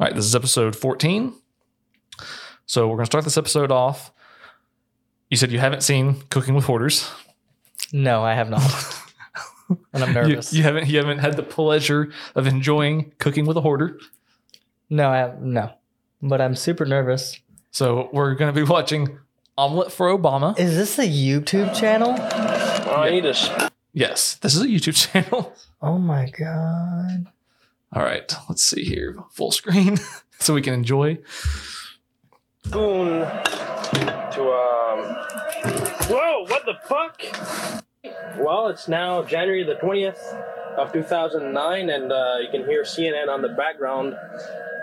All right, this is episode 14. So we're going to start this episode off. You said you haven't seen Cooking with Hoarders. No, I have not. and I'm You, nervous. you haven't you haven't had the pleasure of enjoying cooking with a hoarder. No, I have, no. But I'm super nervous. So we're going to be watching Omelet for Obama. Is this a YouTube channel? Oh, I need a sp- Yes, this is a YouTube channel. Oh my god. All right, let's see here. Full screen so we can enjoy. spoon to um. Whoa! What the fuck? Well, it's now January the twentieth of two thousand nine, and uh, you can hear CNN on the background.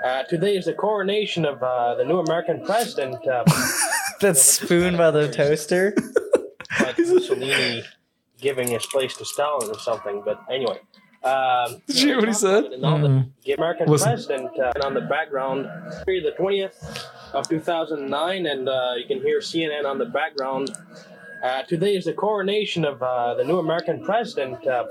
Uh, today is the coronation of uh, the new American president, uh, That spoon by the toaster. like Mussolini giving his place to Stalin or something. But anyway. Um, Did you hear what he said? And all the the American Listen. president uh, on the background, the 20th of 2009, and uh, you can hear CNN on the background. Uh, today is the coronation of uh, the new American president, uh,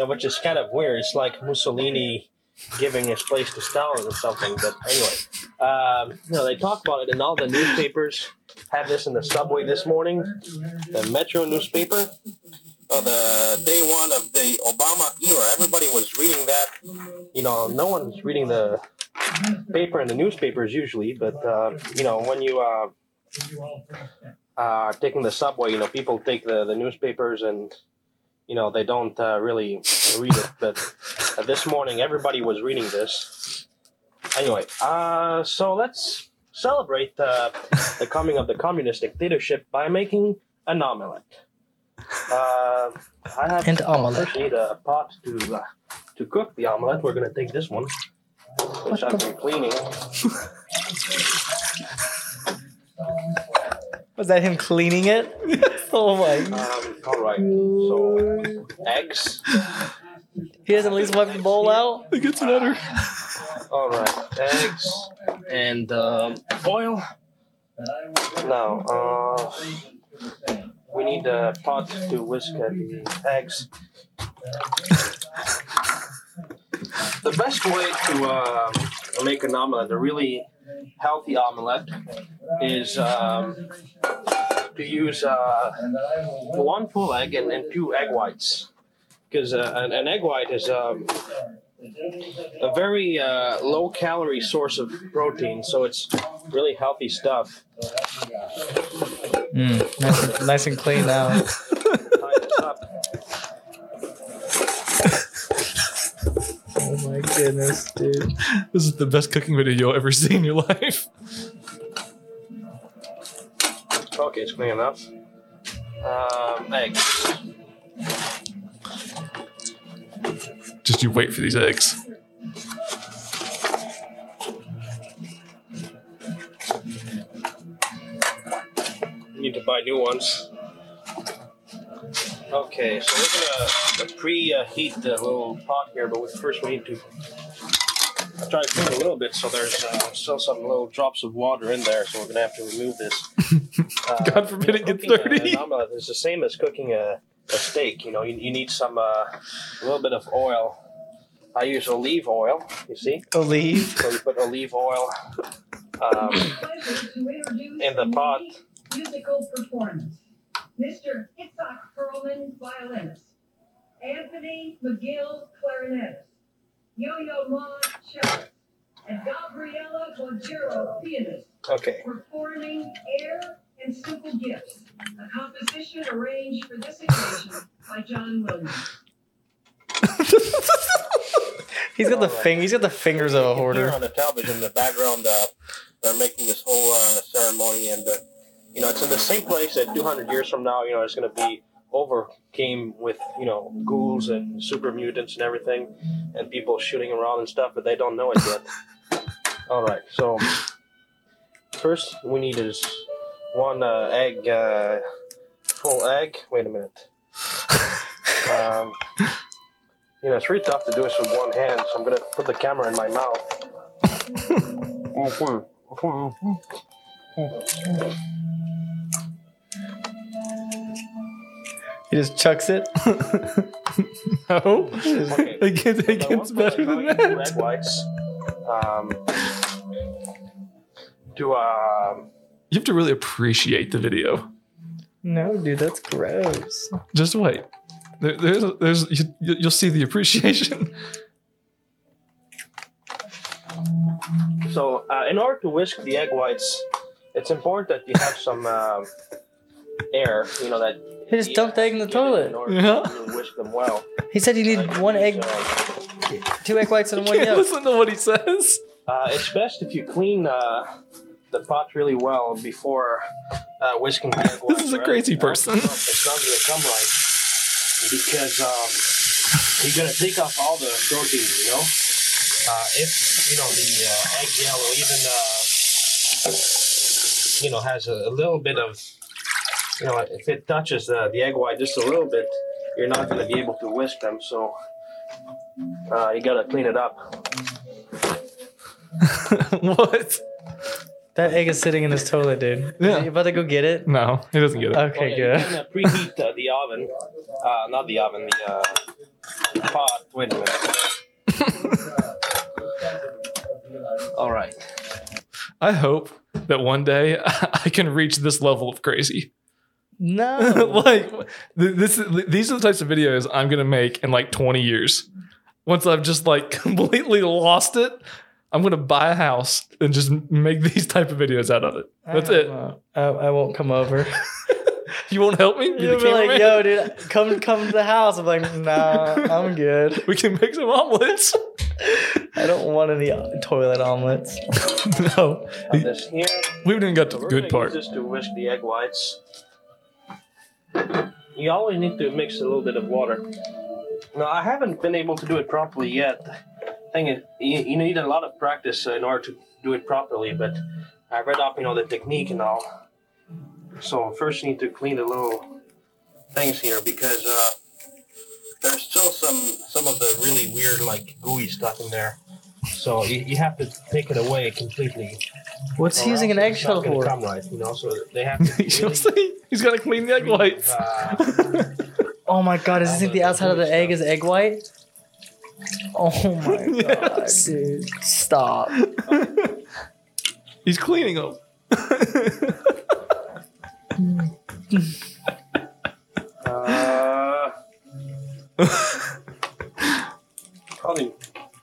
uh, which is kind of weird. It's like Mussolini giving his place to Stalin or something. But anyway, um, you know, they talk about it in all the newspapers. Have this in the subway this morning, the Metro newspaper. Oh, the day one of the Obama era. Everybody was reading that. You know, no one's reading the paper and the newspapers usually, but uh, you know, when you uh, are taking the subway, you know, people take the, the newspapers and you know they don't uh, really read it. But uh, this morning, everybody was reading this. Anyway, uh, so let's celebrate uh, the coming of the communist dictatorship by making an omelet. Uh, I have And omelet. First, need a pot to uh, to cook the omelet. We're gonna take this one, which I've been cleaning. Was that him cleaning it? oh my. Um, all right. So eggs. He hasn't at least wiped the bowl out? It gets better. All right, eggs and um, oil. Now, uh, we need a pot to whisk the eggs. The best way to uh, make an omelet, a really healthy omelet, is um, to use uh, one full egg and, and two egg whites. Because uh, an, an egg white is um, a very uh, low calorie source of protein, so it's really healthy stuff. Mm, nice, nice and clean now. Tie this up. Oh my goodness, dude. This is the best cooking video you'll ever see in your life. Okay, it's clean enough. Um, eggs. Just you wait for these eggs. Buy new ones. Okay, so we're gonna pre-heat the little pot here, but first we need to try to clean a little bit so there's uh, still some little drops of water in there, so we're gonna have to remove this. Uh, God forbid it gets dirty. An omelet is the same as cooking a, a steak. You know, you, you need some uh, a little bit of oil. I use olive oil. You see, Olive. so you put olive oil um, in the pot. Musical performance. Mr. Itzhak Perlman, violinist. Anthony McGill, clarinetist. Yo-Yo Ma, cellist. And Gabriela Montero, pianist. Okay. Performing Air and Simple Gifts. A composition arranged for this occasion by John Williams. He's got the fing- He's got the fingers of a You can hear hoarder. on the television in the background. Uh, they're making this whole uh, ceremony, and uh, you know it's in the same place that 200 years from now, you know, it's going to be overcame with you know ghouls and super mutants and everything, and people shooting around and stuff, but they don't know it yet. All right, so first we need is one uh, egg, uh, full egg. Wait a minute. Um, you know, it's really tough to do this with one hand, so I'm gonna put the camera in my mouth. He just chucks it. No, Okay. it gets, it So gets better than egg, two egg that. whites. um, to um, You have to really appreciate the video. No, dude, that's gross. Just wait. There, there's, there's, you, you'll see the appreciation. so uh, in order to whisk the egg whites, it's important that you have some um air. You know that. He just dumped the egg in the toilet. order Yeah. to really whisk them well. He said you need Like, one egg, uh, two egg whites, and one Can't yolk. listen to what he says. Uh, it's best if you clean uh, the pot really well before uh, whisking the egg whites. is a right? crazy Else person. It's not, it's not going to come right because um, you're going to take off all the protein. You know, uh, if you know the uh, egg yellow even uh, you know has a, a little bit of you know if it touches uh, the egg white just a little bit, you're not going to be able to whisk them. So uh, you got to clean it up. what? That egg is sitting in his toilet, dude. Yeah. You about to go get it? No, he doesn't get it. Okay, Well, yeah, good. You can uh, preheat uh, the oven. Uh, not the oven, the uh, pot. Wait a minute. All right. I hope that one day I can reach this level of crazy. No. like this, these are the types of videos I'm gonna make in like 20 years. Once I've just like completely lost it, I'm gonna buy a house and just make these type of videos out of it. That's I it. I, I won't come over. You won't help me? Be You'll be like, yo, dude, come come to the house. I'm like, nah, I'm good. we can make some omelets. I don't want any uh, toilet omelets. no, here. we haven't even got to So the we're good gonna part. use this to whisk the egg whites. You always need to mix a little bit of water. Now I haven't been able to do it properly yet. Thing is, you, you need a lot of practice uh, in order to do it properly. But I read up, you know, the technique and all. So first, you need to clean the little things here because uh, there's still some some of the really weird, like gooey stuff in there. So you, you have to take it away completely. What's he or using an else it's eggshell not gonna for? Come right, you know. So they have to You'll really see. He's got to clean the egg whites. uh, Oh my god, does he All think the- the outside of the the egg stuff. is egg white? Oh my Yes. god, dude. Stop. He's cleaning them. uh, probably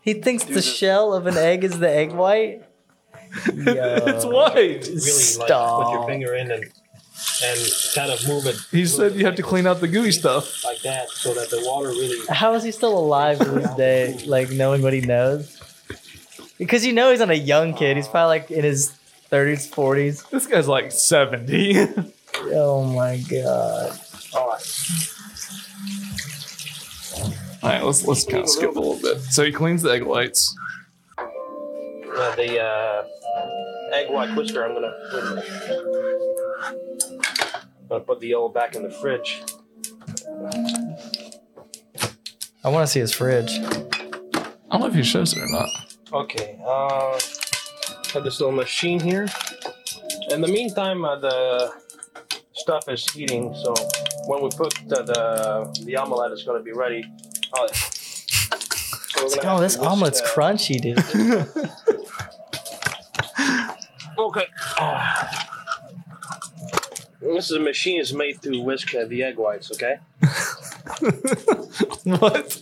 He thinks the Dude, shell of an egg is the egg white? it's white. really like put your Stop. finger in and and kind of move it. He move said it you have to clean out the gooey stuff. like that, so that the water really. How is he still alive to this day, like knowing what he knows? Because you know he's not a young kid. He's probably like in his 30s, 40s. This guy's like 70. Oh my god. All right. All right, let's let's kind of skip a little bit. So he cleans the egg whites. Uh, the uh, egg white whisker. I'm gonna. Wait a minute. Gonna put the yellow back in the fridge. I want to see his fridge. I don't know if he shows it or not. Okay. Uh, have this little machine here. In the meantime, uh, the stuff is heating, so when we put the the, the omelette is going to be ready. Uh, so Oh, this omelet's uh, crunchy, dude. Okay. Ah. This is a machine is made to whisk uh, the egg whites. Okay. what?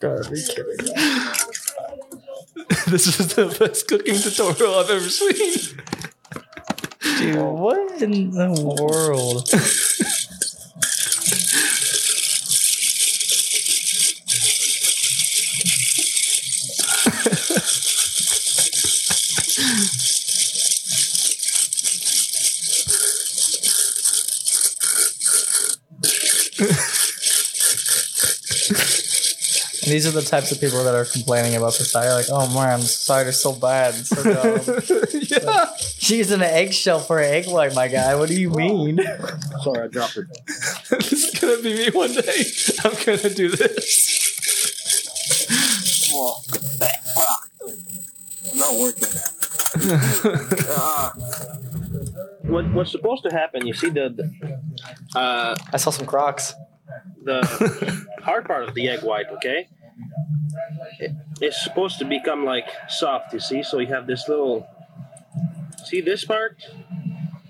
Gotta be kidding. This is the best cooking tutorial I've ever seen. Dude, what in the world? And these are the types of people that are complaining about the cider. Like, oh man, the cider's so bad. It's so dumb. yeah. She's an eggshell for an egg white, my guy. What do you mean? Sorry, I dropped it. this is gonna be me one day. I'm gonna do this. Well, not working. Uh, what, what's supposed to happen? You see the, the uh, I saw some Crocs. the hard part of the egg white, okay? It, it's supposed to become like soft, you see? So you have this little see this part?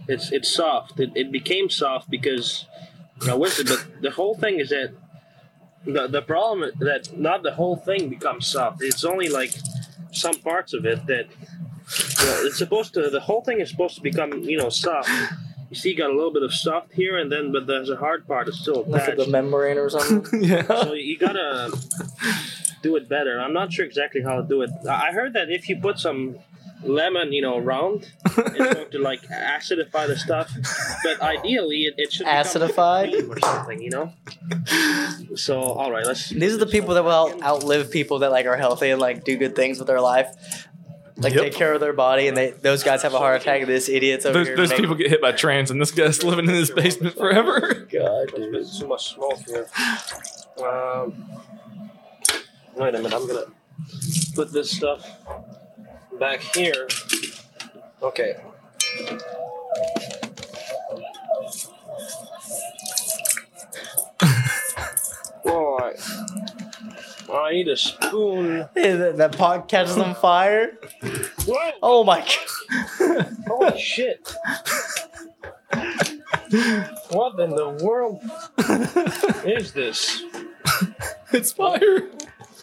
It's it's soft. It, it became soft because you know, what's it, but the whole thing is that the the problem that not the whole thing becomes soft. It's only like some parts of it that you know, it's supposed to the whole thing is supposed to become, you know, soft. You see, you got a little bit of soft here, and then but there's a hard part It's still Look at attached. the membrane or something. yeah. So you gotta do it better. I'm not sure exactly how to do it. I I heard that if you put some lemon, you know, around, it's going to like acidify the stuff. But ideally, it, it should become Acidify? or something, you know. So all right, let's. These are the people that will out- outlive people that like are healthy and like do good things with their life. Like Yep. take care of their body, and they those guys have a heart attack. And this idiot's over Those, here. those people get hit by trains, and this guy's living in his basement forever. God, There's dude. been too much smoke here. Um, wait a minute, I'm gonna put this stuff back here. Okay. All right. I need a spoon. Hey, that, that pot catches on fire. What? Oh my god. Holy shit! What in the world is this? it's fire.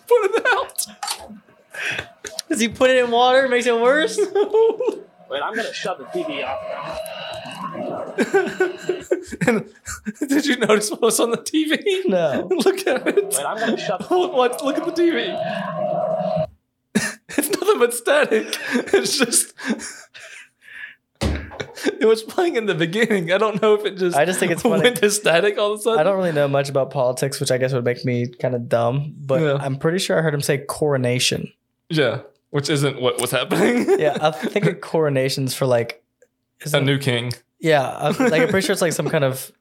Put it out. Does he put it in water? Makes it worse. Wait, I'm gonna shut the TV off now. and did you notice what was on the TV? No. Look at it. Wait, I'm gonna shut the Hold- Watch, look at the TV. It's nothing but static. It's just. It was playing in the beginning. I don't know if it just. I just think it's funny. went to static all of a sudden. I don't really know much about politics, which I guess would make me kind of dumb. But Yeah. I'm pretty sure I heard him say coronation. Yeah, which isn't what was happening. Yeah, I think a coronation's for like. a new king. yeah, I, like I'm pretty sure it's like some kind of.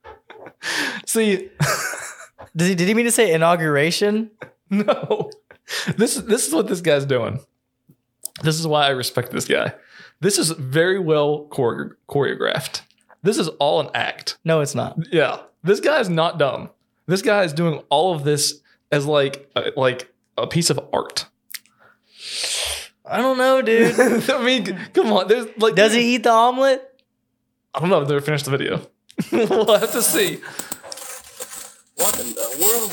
See, Did he? Did he mean to say inauguration? no, this is this is what this guy's doing. This is why I respect this guy. This is very well chore- choreographed. This is all an act. No, it's not. Yeah, this guy is not dumb. This guy is doing all of this as like a, like a piece of art. I don't know, dude. I mean, come on. There's like, Does he eat the omelet? I don't know. I've never finished the video. we'll have to see. What in the world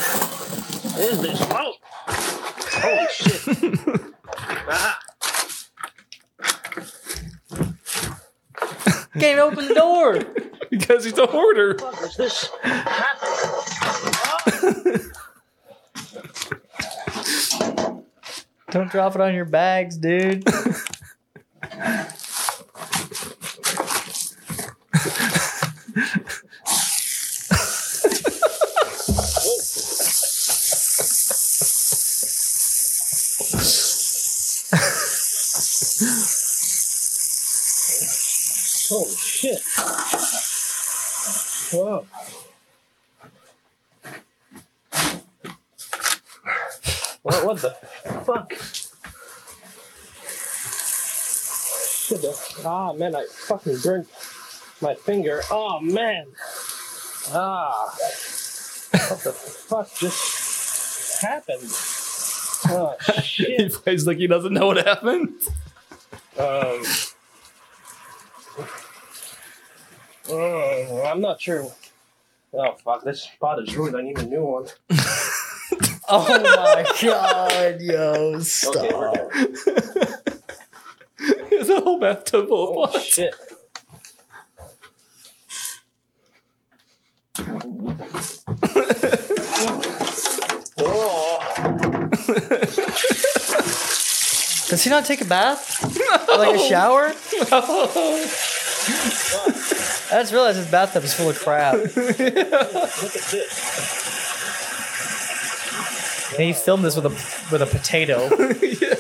is this? Oh! Holy shit! Ah, Can't even open the door. because he's a hoarder. what is this happening? Don't drop it on your bags, dude. Holy shit! Whoa! What, what the fuck? Shit, ah man, I fucking burnt my finger. Oh man! Ah! What the fuck just happened? Oh he plays like he doesn't know what happened. Um, oh, I'm not sure. Oh fuck! This spot is ruined. I need a new one. Oh my god, yo, stop. Okay, we're done. There's a whole bathtub full of Oh shit! Oh, Does he not take a bath? Or like a shower? I just realized his bathtub is full of crap. look at this. And he filmed this with a with a potato. yeah.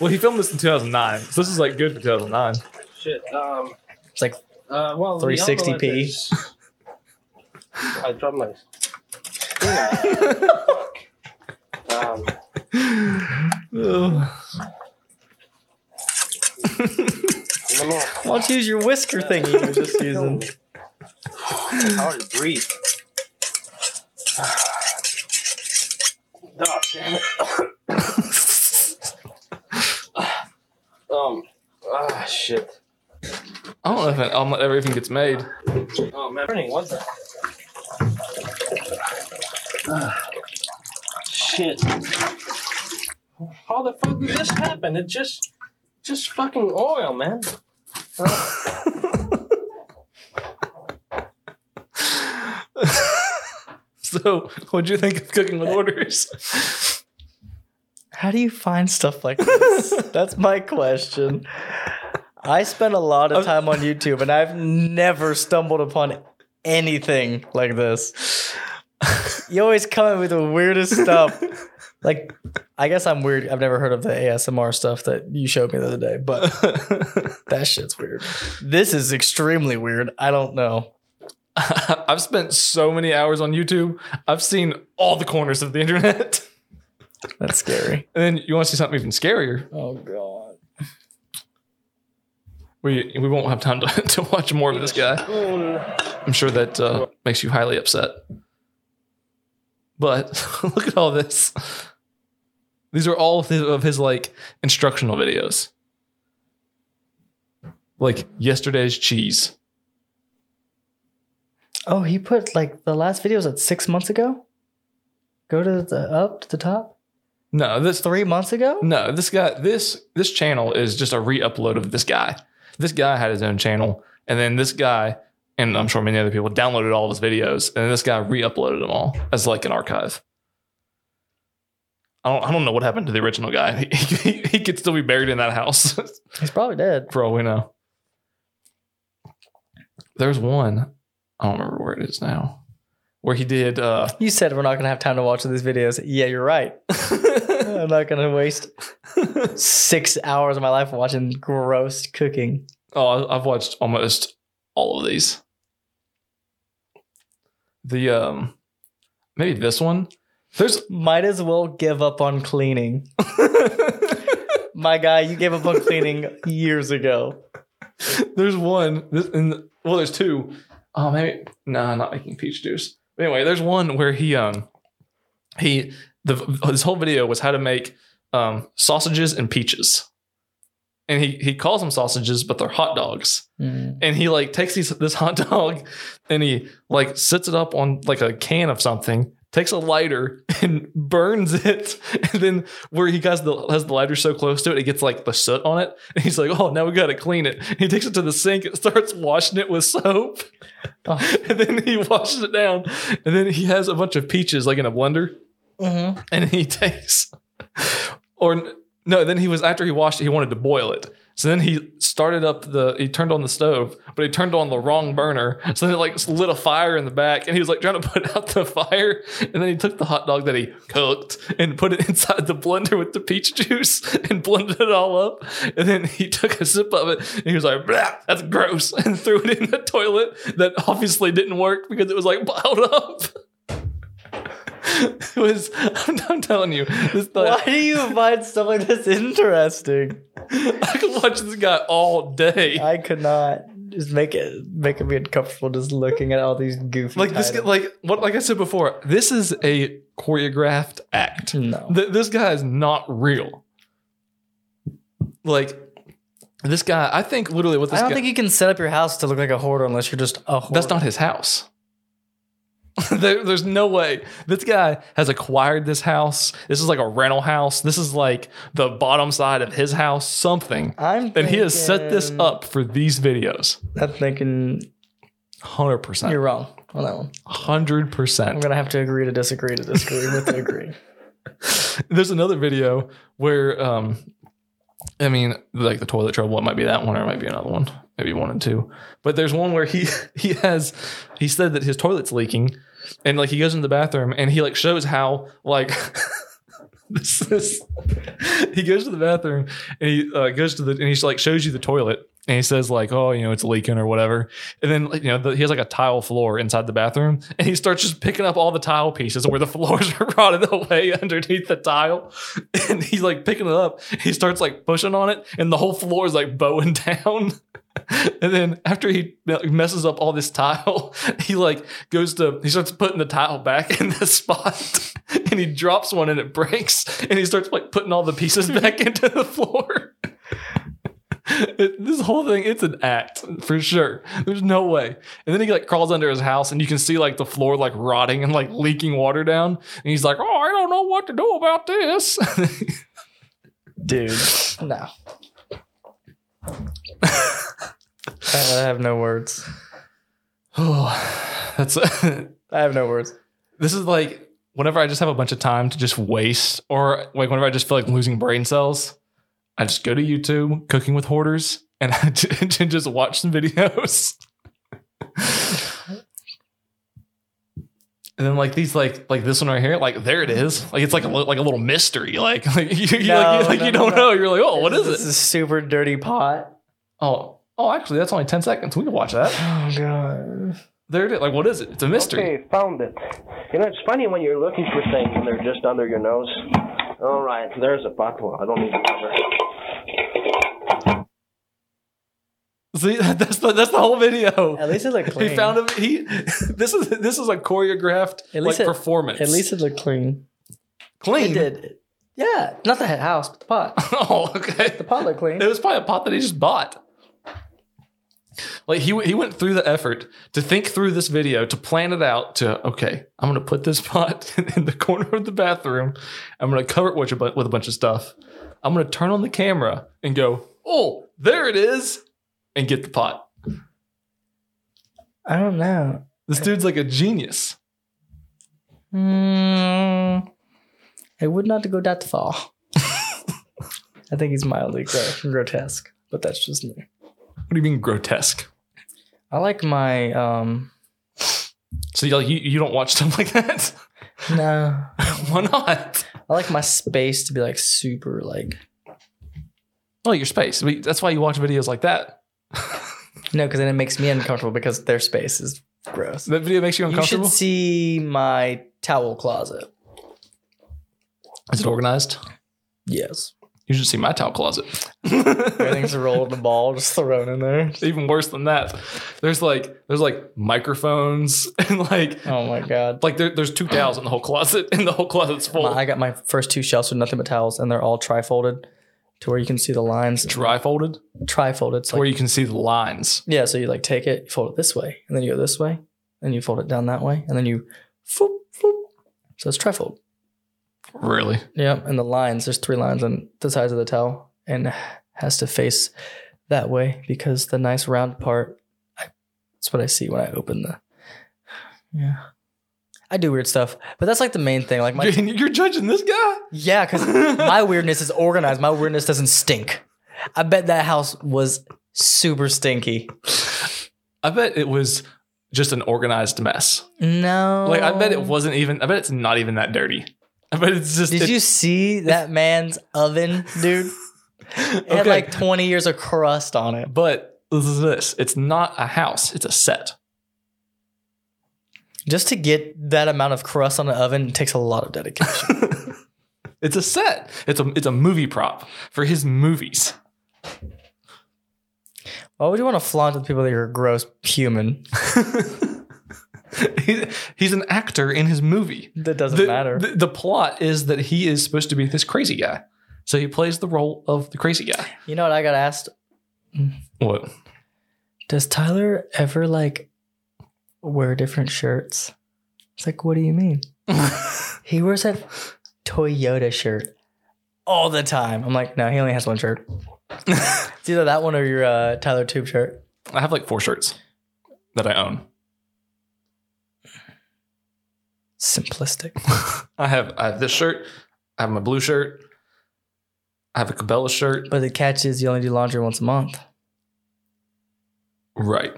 Well, he filmed this in 2009, so this is like good for 2009. Shit. Um. It's like Uh. Well. the 360p. envelope is- I dropped my. um. Ugh. Why don't you use your whisker thingy you were just using? Hard to breathe. Oh, damn it. um, ah, shit. I don't know if an omelet ever even gets made. Oh, man. Burning, what the? Ah, shit. How the fuck did this happen? It just, just fucking oil, man. So, what'd you think of cooking with hoarders? How do you find stuff like this? That's my question. I spend a lot of time on YouTube and I've never stumbled upon anything like this. You always come with the weirdest stuff. Like, I guess I'm weird. I've never heard of the ASMR stuff that you showed me the other day, but that shit's weird. This is extremely weird. I don't know. I've spent so many hours on YouTube. I've seen all the corners of the internet. That's scary. And then you want to see something even scarier? Oh, God. We we won't have time to, to watch more of this guy. I'm sure that uh, makes you highly upset. But look at all this. These are all of his, of his like instructional videos. Like yesterday's cheese. Oh, he put like the last video was at six months ago? Go to the up to the top? No, this Three months ago? no, this guy this this channel is just a re-upload of this guy. This guy had his own channel, and then this guy, and I'm sure many other people downloaded all of his videos, and then this guy re-uploaded them all as like an archive. I don't, I don't know what happened to the original guy. He, he, he could still be buried in that house He's probably dead. for all we know. There's one, I don't remember where it is now, where he did. uh You said we're not gonna have time to watch these videos. Yeah, you're right. I'm not gonna waste six hours of my life watching gross cooking. Oh, I've watched almost all of these. The um, maybe this one. There's Might as well give up on cleaning. My guy, you gave up on cleaning years ago. there's one. This and well, there's two. Oh, maybe no, not making peach juice. But anyway, there's one where he um he the his whole video was how to make um sausages and peaches. And he he calls them sausages, but they're hot dogs. Mm. and he like takes these, this hot dog and he like sits it up on like a can of something takes a lighter and burns it. And then where he has the has the lighter so close to it it gets like the soot on it. And he's like oh now we gotta clean it. He takes it to the sink and starts washing it with soap. Oh. and then he washes it down. And then he has a bunch of peaches like in a blender. Mhm. and he takes or no then he was after he washed it he wanted to boil it so then he started up the he turned on the stove but he turned on the wrong burner. So then it like lit a fire in the back and he was like trying to put out the fire. And then he took the hot dog that he cooked and put it inside the blender with the peach juice and blended it all up. And then he took a sip of it and he was like "Blah, that's gross and threw it in the toilet. That obviously didn't work because it was like piled up it was I'm, I'm telling you this Why do you find stuff like this interesting? I could watch this guy all day. I could not just make it making me uncomfortable just looking at all these goofy like this, like what? Like I said before, this is a choreographed act. no. Th- this guy is not real. Like this guy, I think literally what this I don't guy. think you can set up your house to look like a hoarder unless you're just a hoarder. that's not his house. there, there's no way this guy has acquired this house. This is like a rental house. This is like the bottom side of his house. Something. I'm And he has set this thinking- up for these videos. I'm thinking Hundred percent. you're wrong on that one. 100%. I'm gonna have to agree to disagree to disagree with to agree. There's another video where, um, I mean, like the toilet trouble. It might be that one, or it might be another one, maybe one and two. But there's one where he he has he said that his toilet's leaking, and like he goes into the bathroom and he like shows how like. This is, he goes to the bathroom and he uh, goes to the and he like shows you the toilet and he says like, "Oh, you know, it's leaking or whatever." And then you know, the, he has like a tile floor inside the bathroom, and he starts just picking up all the tile pieces where the floors are rotted away underneath the tile, and he's like picking it up. He starts like pushing on it, and the whole floor is like bowing down. And then after he messes up all this tile, he like goes to he starts putting the tile back in the spot, and he drops one and it breaks, and he starts like putting all the pieces back into the floor. It- this whole thing, it's an act for sure. There's no way. And then he like crawls under his house, and you can see like the floor like rotting and like leaking water down. And he's like, "Oh, I don't know what to do about this." Dude, no. I have no words. oh, that's I have no words. this is like whenever I just have a bunch of time to just waste, or like whenever I just feel like losing brain cells, I just go to YouTube, cooking with hoarders, and I just watch some videos. And then like these like like this one right here, like there it is. Like it's like a like a little mystery. Like like you, you, No, like, you, like, no, you don't no. know. You're like, oh, what is This it? is super dirty pot. Oh oh, actually, that's only ten seconds. We can watch that. Oh god. There it is. Like what is it? It's a mystery. Okay, found it. You know, it's funny when you're looking for things and they're just under your nose. All right, there's a bottle. I don't need the cover. See, that's the that's the whole video. At least it looked clean. He found him. He this is this is a choreographed like it- performance. At least it looked clean. clean. It did. Yeah, not the house, but the pot. oh, okay. The pot looked clean. It was probably a pot that he just bought. Like he he went through the effort to think through this video to plan it out. To okay, I'm gonna put this pot in the corner of the bathroom. I'm gonna cover it with a, bu- with a bunch of stuff. I'm gonna turn on the camera and go, oh, there it is, and get the pot. I don't know. This dude's like a genius. Mm, I would not go that far. I think he's mildly gro- grotesque, but that's just me. What do you mean grotesque? I like my um. So you like you, you don't watch stuff like that? No, Why not? I like my space to be like super like Oh, your space. I mean, That's why you watch videos like that. no, because then it makes me uncomfortable because their space is gross. That video makes you uncomfortable. You uncomfortable. should see my towel closet. Is it organized? Yes, You should see my towel closet. everything's rolled in a ball, just thrown in there. Even worse than that. There's like there's like microphones and like Oh my god. like there, there's two towels in the whole closet and the whole closet's full. My- I got my first two shelves with nothing but towels, and they're all tri-folded to where you can see the lines. Trifolded? Trifolded. Like where you can see the lines. Yeah, so you like take it, fold it this way, and then you go this way, and you fold it down that way, and then you foop, foop. So it's trifold. Really? Yeah, and the lines, there's three lines on the sides of the towel, and has to face that way because the nice round part, I, that's what I see when I open the. Yeah. I do weird stuff, but that's like the main thing. Like my You're, judging this guy? yeah, because my weirdness is organized. My weirdness doesn't stink. I bet that house was super stinky. I bet it was just an organized mess. No, Like I bet it wasn't even. I bet it's not even that dirty. I bet it's just. Did it- you see that man's oven, dude? It had Okay. like 20 years of crust on it. But this is this. It's not a house. It's a set. Just to get that amount of crust on the oven takes a lot of dedication. It's a set. It's a it's a movie prop for his movies. Why would you want to flaunt with people that you're a gross human? He- He's an actor in his movie. That doesn't The, matter. the, the plot is that he is supposed to be this crazy guy. So he plays the role of the crazy guy. you know what I got asked? What? Does Tyler ever like wear different shirts? It's like, what do you mean? He wears a Toyota shirt all the time. I'm like, no, he only has one shirt. It's either that one or your uh, Tyler Tube shirt. I have like four shirts that I own. Simplistic. I have I have this shirt. I have my blue shirt. I have a Cabela shirt. But the catch is you only do laundry once a month. Right.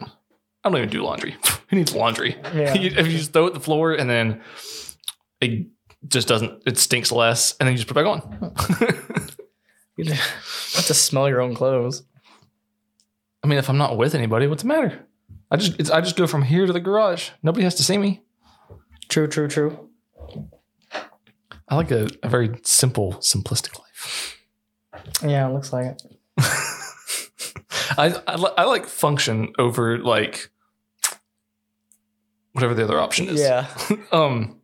I don't even do laundry. Who needs laundry? Yeah. You- if you just throw it at the floor and then it just doesn't, it stinks less, and then you just put it back on. You have to smell your own clothes. I mean, if I'm not with anybody, what's the matter? I just it's, I just go from here to the garage. Nobody has to see me. True, true, true. I like a, a very simple, simplistic life. Yeah, it looks like it. I, I, I like function over like whatever the other option is. Yeah. Um.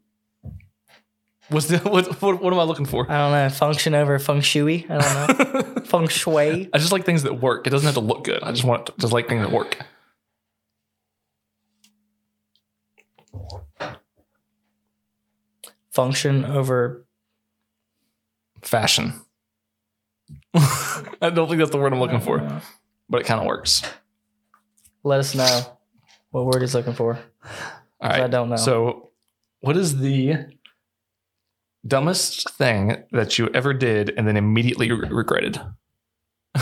What's the what, what? What am I looking for? I don't know. Function over feng shui. I don't know. feng shui. I just like things that work. It doesn't have to look good. I just want to just like things that work. Function over. Fashion. I don't think that's the word I'm looking for, but it kind of works. Let us know what word he's looking for. Right. I don't know. So, what is the dumbest thing that you ever did and then immediately re- regretted?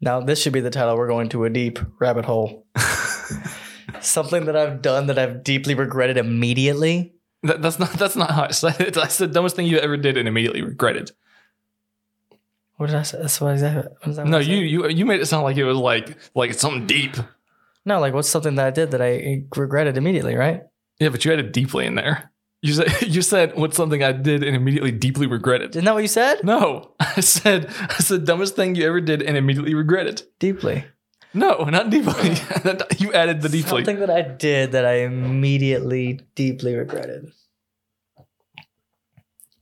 Now, this should be the title. We're going to a deep rabbit hole. Something that I've done that I've deeply regretted immediately. That, that's not that's not how I said it. I said dumbest thing you ever did and immediately regretted. What did I say? That's what is that? What that No, I you said? you you made it sound like it was like like something deep. No, like what's something that I did that I regretted immediately, right? Yeah, but you had it deeply in there. You said you said what's something I did and immediately deeply regretted. Isn't that what you said? No, I said I said dumbest thing you ever did and immediately regretted. Deeply. No, not deeply. you added the deeply. Something that I did that I immediately deeply regretted.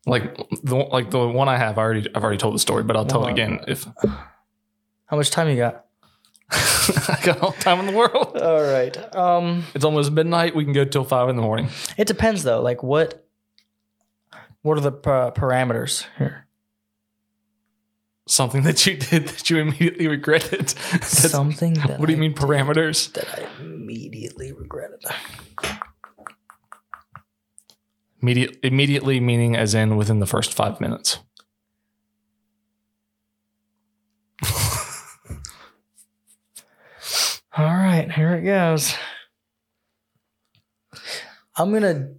Like the like the one I have. I already I've already told the story, but I'll tell it uh-huh. again if How much time you got? I got all the time in the world. All right. Um, It's almost midnight. We can go till five in the morning. it depends though. Like what? What are the pa- parameters here? Something that you did that you immediately regretted. That's- Something. That what do you I mean parameters? That I immediately regretted. Immediate, immediately meaning as in within the first five minutes. All right, here it goes. I'm gonna. I'm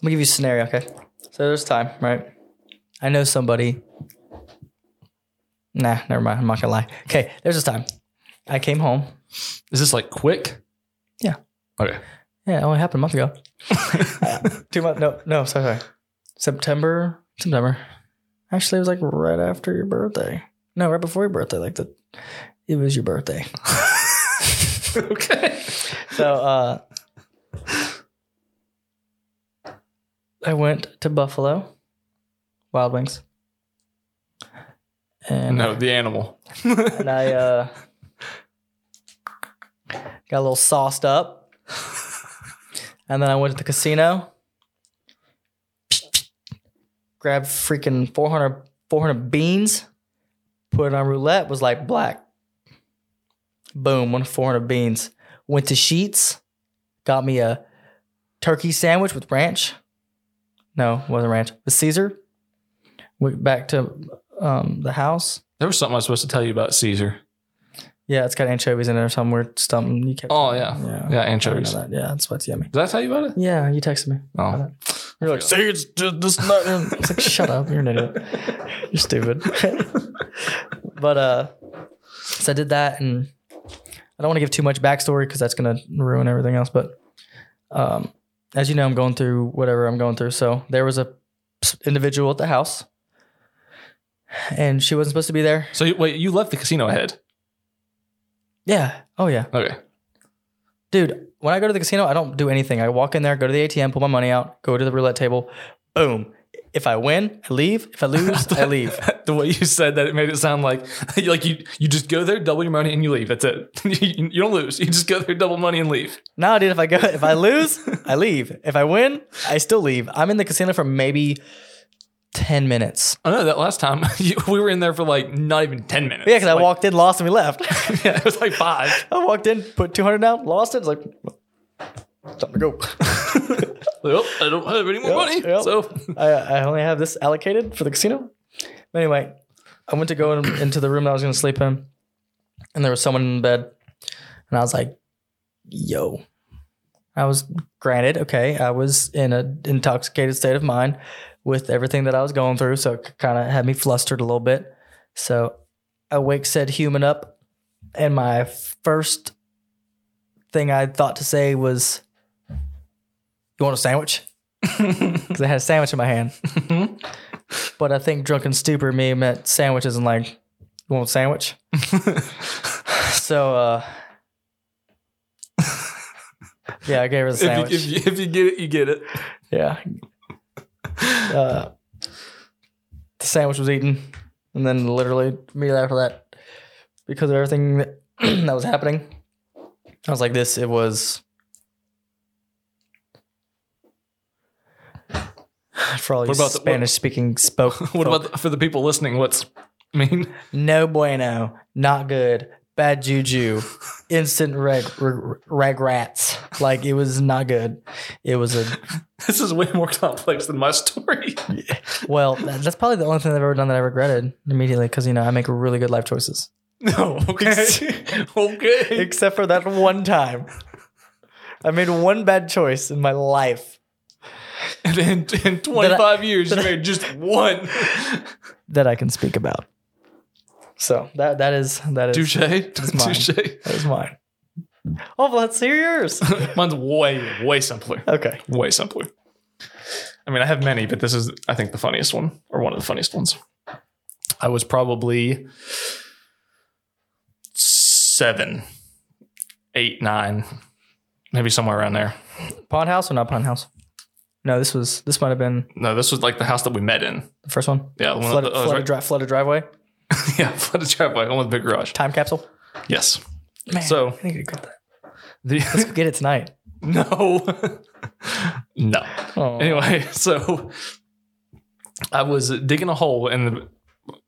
gonna give you a scenario, okay? So there's time, right? I know somebody. Nah, never mind. I'm not gonna lie. Okay, there's this time. I came home. Is this like quick? Yeah. Okay. Yeah, it only happened a month ago. Two months? No, no, sorry, sorry. September, September. Actually, it was like right after your birthday. No, right before your birthday. Like the, it was your birthday. okay. So, uh, I went to Buffalo Wild Wings, and No, the animal. and I uh, got a little sauced up, and then I went to the casino, grabbed freaking 400, 400 beans, put it on roulette, was like black. Boom, won 400 beans. Went to Sheetz, got me a turkey sandwich with ranch. No, it wasn't ranch. With Caesar. Went back to um, the house. There was something I was supposed to tell you about Caesar. Yeah, it's got anchovies in it or some weird something. You kept Oh yeah, yeah, yeah, anchovies. that. Yeah, that's what's yummy. Did I tell you about it? Yeah, you texted me. Oh, You're like, see, it's just this It's like, shut up, you're an idiot. You're stupid. but uh, so I did that, and I don't want to give too much backstory because that's gonna ruin everything else. But um, as you know, I'm going through whatever I'm going through. So there was a individual at the house, and she wasn't supposed to be there. so you, wait, you left the casino ahead? Yeah. Oh yeah. Okay. Dude, when I go to the casino, I don't do anything. I walk in there, go to the ATM, pull my money out, go to the roulette table, boom. If I win, I leave. If I lose, I leave. the way you said that, it made it sound like like you you just go there, double your money, and you leave. That's it. you, you don't lose. You just go there, double money, and leave. No, dude, if I go if I lose, I leave. If I win, I still leave. I'm in the casino for maybe 10 minutes. I know that last time we were in there for like not even ten minutes. Yeah, because I walked in, lost, and we left. Yeah, it was like five. I walked in, put 200 down, lost it. It's like, time to go. Well, oh, I don't have any more Yep, money, yep. so I, I only have this allocated for the casino. But anyway, I went to go in, into the room that I was going to sleep in, and there was someone in bed, and I was like, "Yo." I was granted okay. I was in an intoxicated state of mind with everything that I was going through, so it kind of had me flustered a little bit. So I wake said human up, and my first thing I thought to say was, "You want a sandwich?" Because I had a sandwich in my hand. but I think drunken stupor me meant sandwiches and like, "You want a sandwich?" so uh, yeah, I gave her the if, you, sandwich. if, you, if you get it, you get it. Yeah. Uh, the sandwich was eaten, and then literally immediately after that, because of everything that, that was happening, I was like, "This." It was for all you the- Spanish-speaking spoke. What about the, for the people listening? What's I mean? no bueno, not good, bad juju, instant reg, reg, reg rats. Like it was not good. It was a This is way more complex than my story. Well, that- that's probably the only thing I've ever done that I regretted immediately because you know I make really good life choices. No, okay, okay. Except for that one time, I made one bad choice in my life And in, in 25 years, you made just one. that I can speak about. So that that is that is Touche. mine. Touche. that is mine. Oh, well, let's hear yours. Mine's way, way simpler. Okay, Way simpler. I mean, I have many, but this is, I think, the funniest one, or one of the funniest ones. I was probably seven, eight, nine, maybe somewhere around there. Pond house or not pond house? No, this was this might have been No, this was like the house that we met in. the first one. Yeah, the one Flooded, that, oh, flooded, right. dri- flooded driveway, yeah, flooded driveway, one with a big garage. time capsule. Yes. Man, So- I need to get that. The, Let's get it tonight. no, no. Oh. Anyway, so I was digging a hole in the,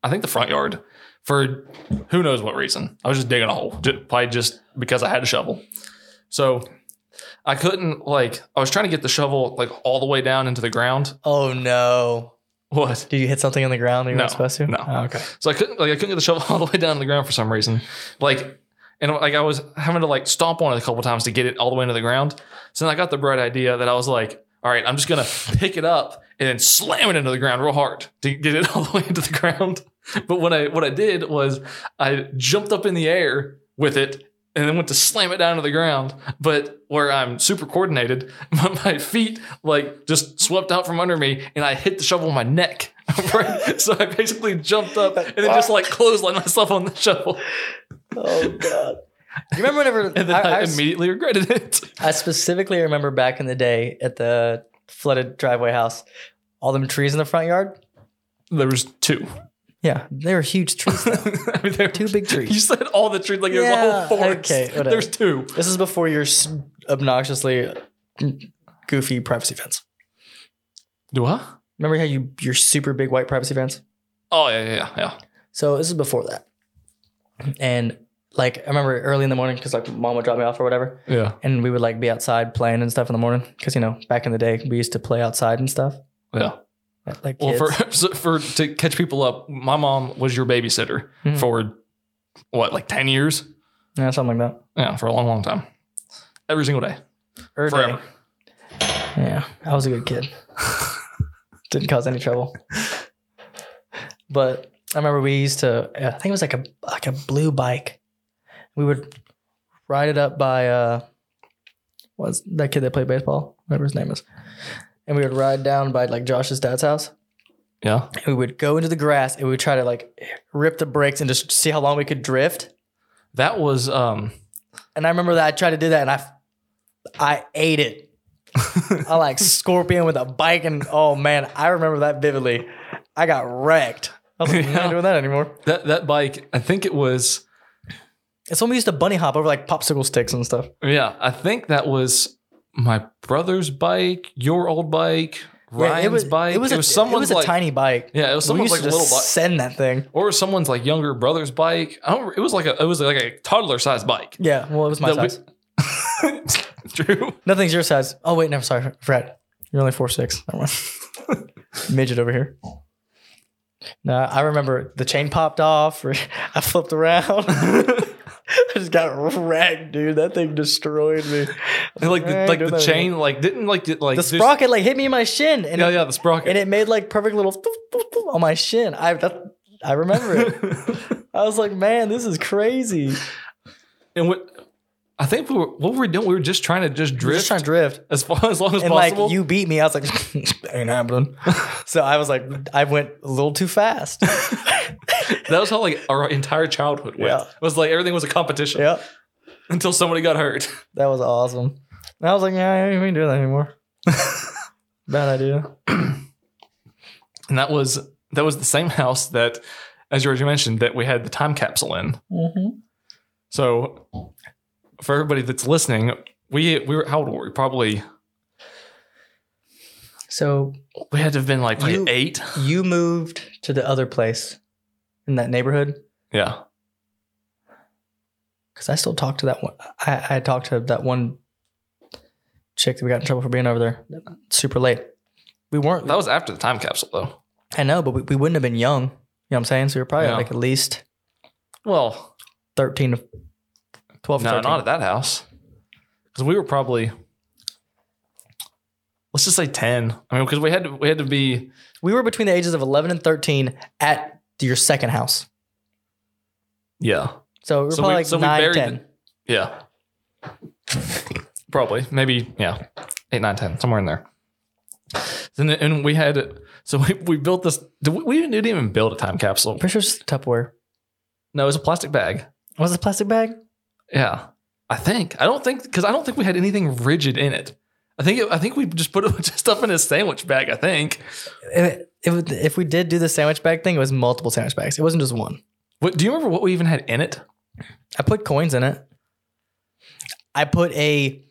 I think the front yard for who knows what reason. I was just digging a hole, ju- probably just because I had a shovel. So I couldn't like I was trying to get the shovel like all the way down into the ground. Oh no! What? Did you hit something on the ground that you No, weren't supposed to? no. Oh, okay. So I couldn't like I couldn't get the shovel all the way down to the ground for some reason. Like and like I was having to like stomp on it a couple times to get it all the way into the ground. So then I got the bright idea that I was like, all right, I'm just gonna pick it up and then slam it into the ground real hard to get it all the way into the ground. But what I what I did was I jumped up in the air with it and then went to slam it down to the ground. But where I'm super coordinated, my, my feet like just swept out from under me and I hit the shovel in my neck. Right? So I basically jumped up and then just like clotheslined myself on the shovel. Oh god. You remember whenever And then I, I, I, immediately regretted it. I specifically remember back in the day at the flooded driveway house, all them trees in the front yard. There was two. Yeah, they were huge trees. though. I mean, there Two big trees. You said all the trees, like there's a whole forest. okay, whatever. There's two. this is before your obnoxiously goofy privacy fence. Do I? Remember how you your super big white privacy fence? Oh yeah, yeah, yeah, yeah. So this is before that, and like I remember early in the morning because like mom would drop me off or whatever, Yeah, and we would like be outside playing and stuff in the morning because you know back in the day we used to play outside and stuff. yeah. Like Well, for for to catch people up, my mom was your babysitter Mhm. for what, like ten years? yeah, something like that. Yeah, for a long, long time. Every single day, Or forever. Yeah, I was a good kid. Didn't cause any trouble. But I remember we used to. I think it was like a like a blue bike. We would ride it up by uh, was that kid that played baseball? Whatever his name is. And we would ride down by like Josh's dad's house. Yeah. And we would go into the grass and we would try to like rip the brakes and just see how long we could drift. That was um And I remember that I tried to do that and I, I ate it. I like scorpion with a bike and oh man, I remember that vividly. I got wrecked. I was like, I'm Yeah. not doing that anymore. that that bike. I think it was. It's when we used to bunny hop over like popsicle sticks and stuff. Yeah, I think that was my brother's bike, your old bike, Ryan's it was bike. It was, a, it someone's was a like, tiny bike. Yeah, it was someone's used like to little bike, send that thing. or someone's like younger brother's bike. I don't. It was like a. It was like a toddler sized bike. Yeah, well, it was my That we- size. True. Nothing's your size. Oh wait, no, sorry, Fred. You're only four six. Never mind. Midget over here. No, I remember the chain popped off. or I flipped around. I just got wrecked, dude. That thing destroyed me. And like the, like the chain like didn't like like The just- sprocket like hit me in my shin, and Yeah, it, yeah, the sprocket. and it made like perfect little on my shin. I that I remember it. I was like, man, this is crazy. and what I think we were what we were we doing? We were just trying to just drift just trying to drift. as far as long as And possible. like you beat me, I was like, ain't happening. so I was like, I went a little too fast. that was how like our entire childhood went. Yeah. It was like everything was a competition yep. until somebody got hurt. That was awesome. And I was like, yeah, we ain't doing that anymore. Bad idea. And that was that was the same house that, as Georgia mentioned, that we had the time capsule in. Mm-hmm. So for everybody that's listening, we we were how old were we? Probably So we had to have been like You- eight. you moved to the other place in that neighborhood Yeah. because I still talk to that one. I, I talked to that one chick that we got in trouble for being over there super late. We weren't. That was after the time capsule though. I know, but we, we wouldn't have been young. You know what I'm saying? So we were probably Yeah. like at least Well, 13 to 12 no, 13. not at that house. Because we were probably let's just say ten. I mean, because we had to we had to be We were between the ages of 11 and 13 at your second house. yeah. So we were So probably we- like so 9, buried 10. Yeah. Probably. Maybe, yeah. Eight, nine, ten, somewhere in there. Then and we had so we, we built this did we, we didn't even build a time capsule. Pretty sure it's Tupperware. No, it was a plastic bag. Was it a plastic bag? Yeah. I think. I don't think because I don't think we had anything rigid in it. I think it, I think we just put a bunch of stuff in a sandwich bag, I think. It, would- if we did do the sandwich bag thing, it was multiple sandwich bags. It wasn't just one. What do you remember what we even had in it? I put coins in it. I put a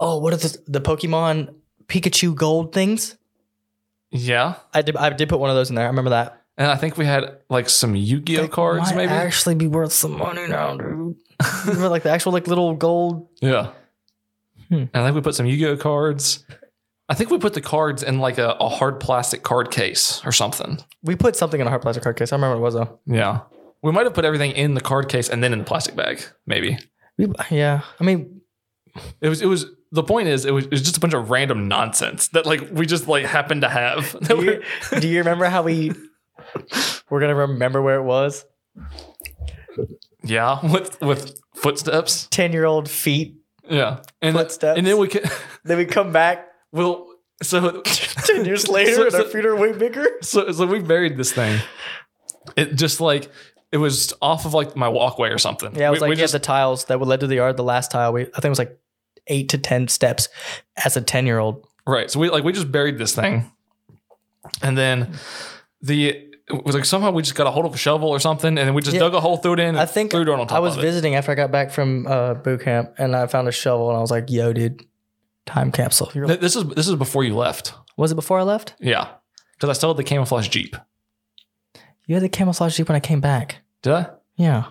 oh, what are the the Pokemon Pikachu gold things? Yeah. I did I did put one of those in there. I remember that. And I think we had like some Yu-Gi-Oh cards, might maybe. actually be worth some money now, dude. remember like the actual like little gold. Yeah. Hmm. And I think we put some Yu-Gi-Oh cards. I think we put the cards in like a, a hard plastic card case or something. We put something in a hard plastic card case. I remember what it was though. Yeah. We might have put everything in the card case and then in the plastic bag, maybe. We, yeah, I mean, It was it was the point is it was, it was just a bunch of random nonsense that like we just like happened to have. That do you, were- do you remember how we we're gonna remember where it was? Yeah, with with footsteps. Ten year old feet. Yeah. And Footsteps. and then we can. Then we come back well so ten years later, So- and our so- feet are way bigger. so so we buried this thing. It just like it was off of like my walkway or something. Yeah, it was we, like we yeah, just the tiles that would led to the yard. The last tile, we I think it was like eight to ten steps as a ten year old. right. So we like we just buried this thing, and then the it was like somehow we just got a hold of a shovel or something, and then we just Yeah. dug a hole through it in. I think threw it on top I was visiting after I got back from uh, boot camp, and I found a shovel, and I was like, "Yo, dude, time capsule." You're like, This is this is before you left. was it before I left? Yeah, because I still had the camouflage jeep. You had the camouflage jeep when I came back. Did I? Yeah,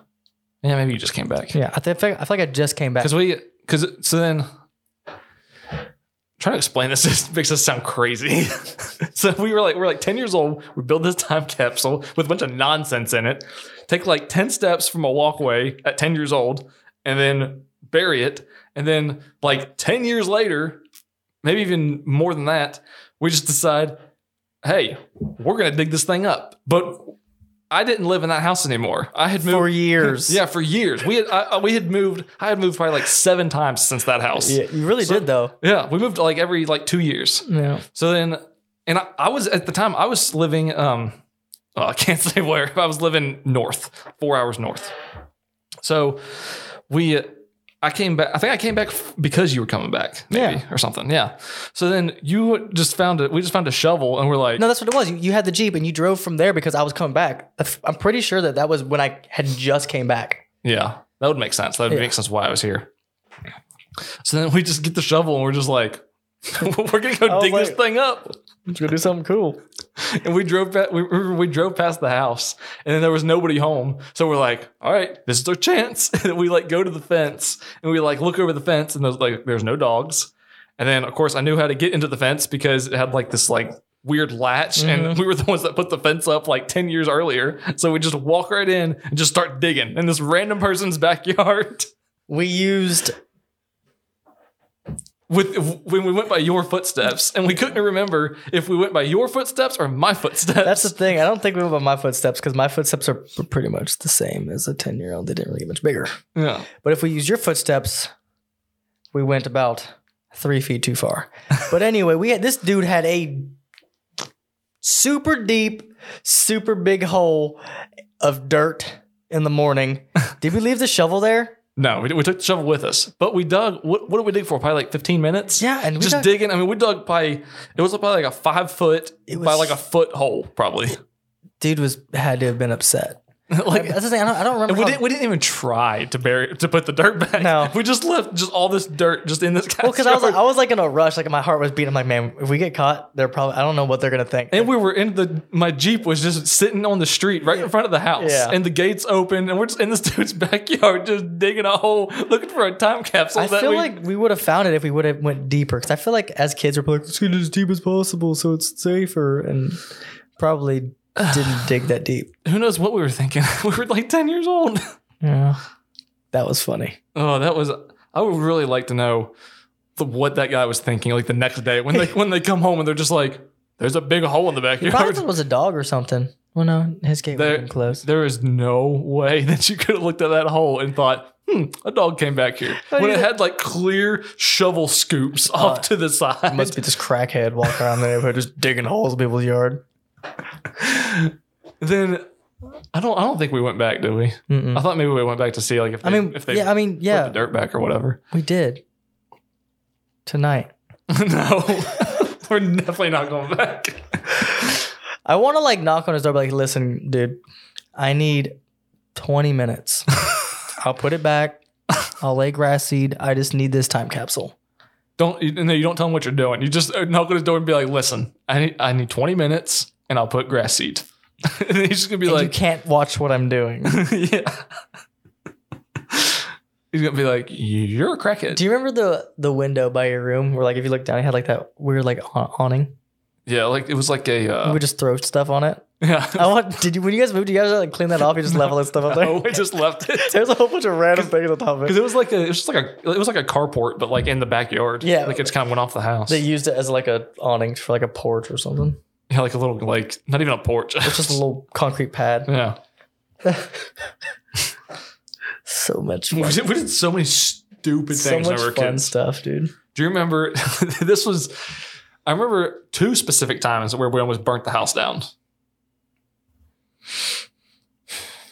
Yeah, maybe you just came back. yeah. I, th- I feel I feel like I just came back. Because we because so then trying to explain this just makes us sound crazy. so we were like we're like 10 years old, we build this time capsule with a bunch of nonsense in it, take like 10 steps from a walkway at 10 years old, and then bury it. And then like 10 years later, maybe even more than that, we just decide, hey, we're gonna dig this thing up. But I didn't live in that house anymore. I had moved For years. Yeah, for years. We had I, I- we had moved. I had moved probably like seven times since that house. Yeah, you really So- did though. Yeah, we moved like every like two years. Yeah. So then, and I, I was at the time I was living. Um, well, I can't say where. I was living north, four hours north. So we, I came back. I think I came back f- because you were coming back, maybe Yeah. or something. Yeah. So then you just found it. We just found a shovel, and we're like, No, that's what it was. You, you had the jeep, and you drove from there because I was coming back. I'm pretty sure that that was when I had just came back. Yeah, that would make sense. That would Yeah. make sense why I was here. So then we just get the shovel and we're just like, we're gonna go dig this thing up. Let's go do something cool. And we drove past, we, we we drove past the house and then there was nobody home. So we're like, all right, this is our chance. And we like go to the fence and we like look over the fence and there's like there's no dogs. And then of course I knew how to get into the fence because it had like this like weird latch and mm-hmm. we were the ones that put the fence up like 10 years earlier. So we just walk right in and just start digging in this random person's backyard. We used with when we went by your footsteps, and we couldn't remember if we went by your footsteps or my footsteps. That's the thing. I don't think we went by my footsteps because my footsteps are pretty much the same as a 10 year old. They didn't really get much bigger. yeah. But if we use your footsteps, we went about three feet too far. But anyway, we had this dude had a super deep, super big hole of dirt in the morning. Did we leave the shovel there? No, we, we took the shovel with us, but we dug. What, what did we dig for? Probably like 15 minutes. Yeah, and we just dug- digging. I mean, we dug probably it was probably like a five foot It by like a foot hole, probably. Dude was had to have been upset. like That's the thing. I don't, I don't remember. We how- didn't. We didn't even try to bury to put the dirt back. No. we just left just all this dirt just in this guy's well, because I was like, yard. I was like in a rush, like my heart was beating. I'm like, man, if we get caught, they're probably. I don't know what they're gonna think. and we were in the my jeep was just sitting on the street right in front of the house, Yeah. and the gates open, and we're just in this dude's backyard, just digging a hole, looking for a time capsule. I that feel we, like we would have found it if we would have went deeper. Because I feel like as kids, we're like, let's get as deep as possible so it's safer, and probably didn't dig that deep. who knows what we were thinking. we were like ten years old. Yeah, that was funny. Oh, that was. I would really like to know the, what that guy was thinking. Like the next day when they when they come home and they're just like, "There's a big hole in the He probably backyard." thought it was a dog or something. Well, no, his gate There- was closed. There is no way that you could have looked at that hole and thought, "Hmm, a dog came back here." How When you- it had like clear shovel scoops off Uh, to the side. Must be this crackhead walking around the neighborhood just digging holes in people's yard. then I don't. I don't think we went back, did we? Mm-mm. I thought maybe we went back to see like if they, I mean, if they yeah, I mean, put yeah, the dirt back or whatever. we did tonight. no, we're definitely not going back. I want to like knock on his door, be like, listen, dude, I need 20 minutes. I'll put it back. I'll lay grass seed. I just need this time capsule. Don't you, no, you don't tell him what you're doing. You just knock on his door and be like, "Listen, I need I need 20 minutes, and I'll put grass seed." and he's just gonna be And you like, can't watch what I'm doing. "Yeah." He's gonna be like, "You're a crackhead." Do you remember the the window by your room where like if you look down, it had like that weird like aw- awning? yeah, like it was like a we uh, would just throw stuff on it. yeah. I want. Did you when you guys moved? You guys like clean that off? You just all that stuff up there. No, we just left it. There's a whole bunch of random things on top of it. Because it. it was like a, it was just like a, it was like a carport, but like in the backyard. Yeah. like it just kind of went off the house. They used it as like a awning for like a porch or something. Yeah, like a little, like not even a porch. It's just a little concrete pad. yeah. So much We did, we did so many stupid So things when we were fun kids. stuff, dude. Do you remember? this was. I remember two specific times where we almost burnt the house down.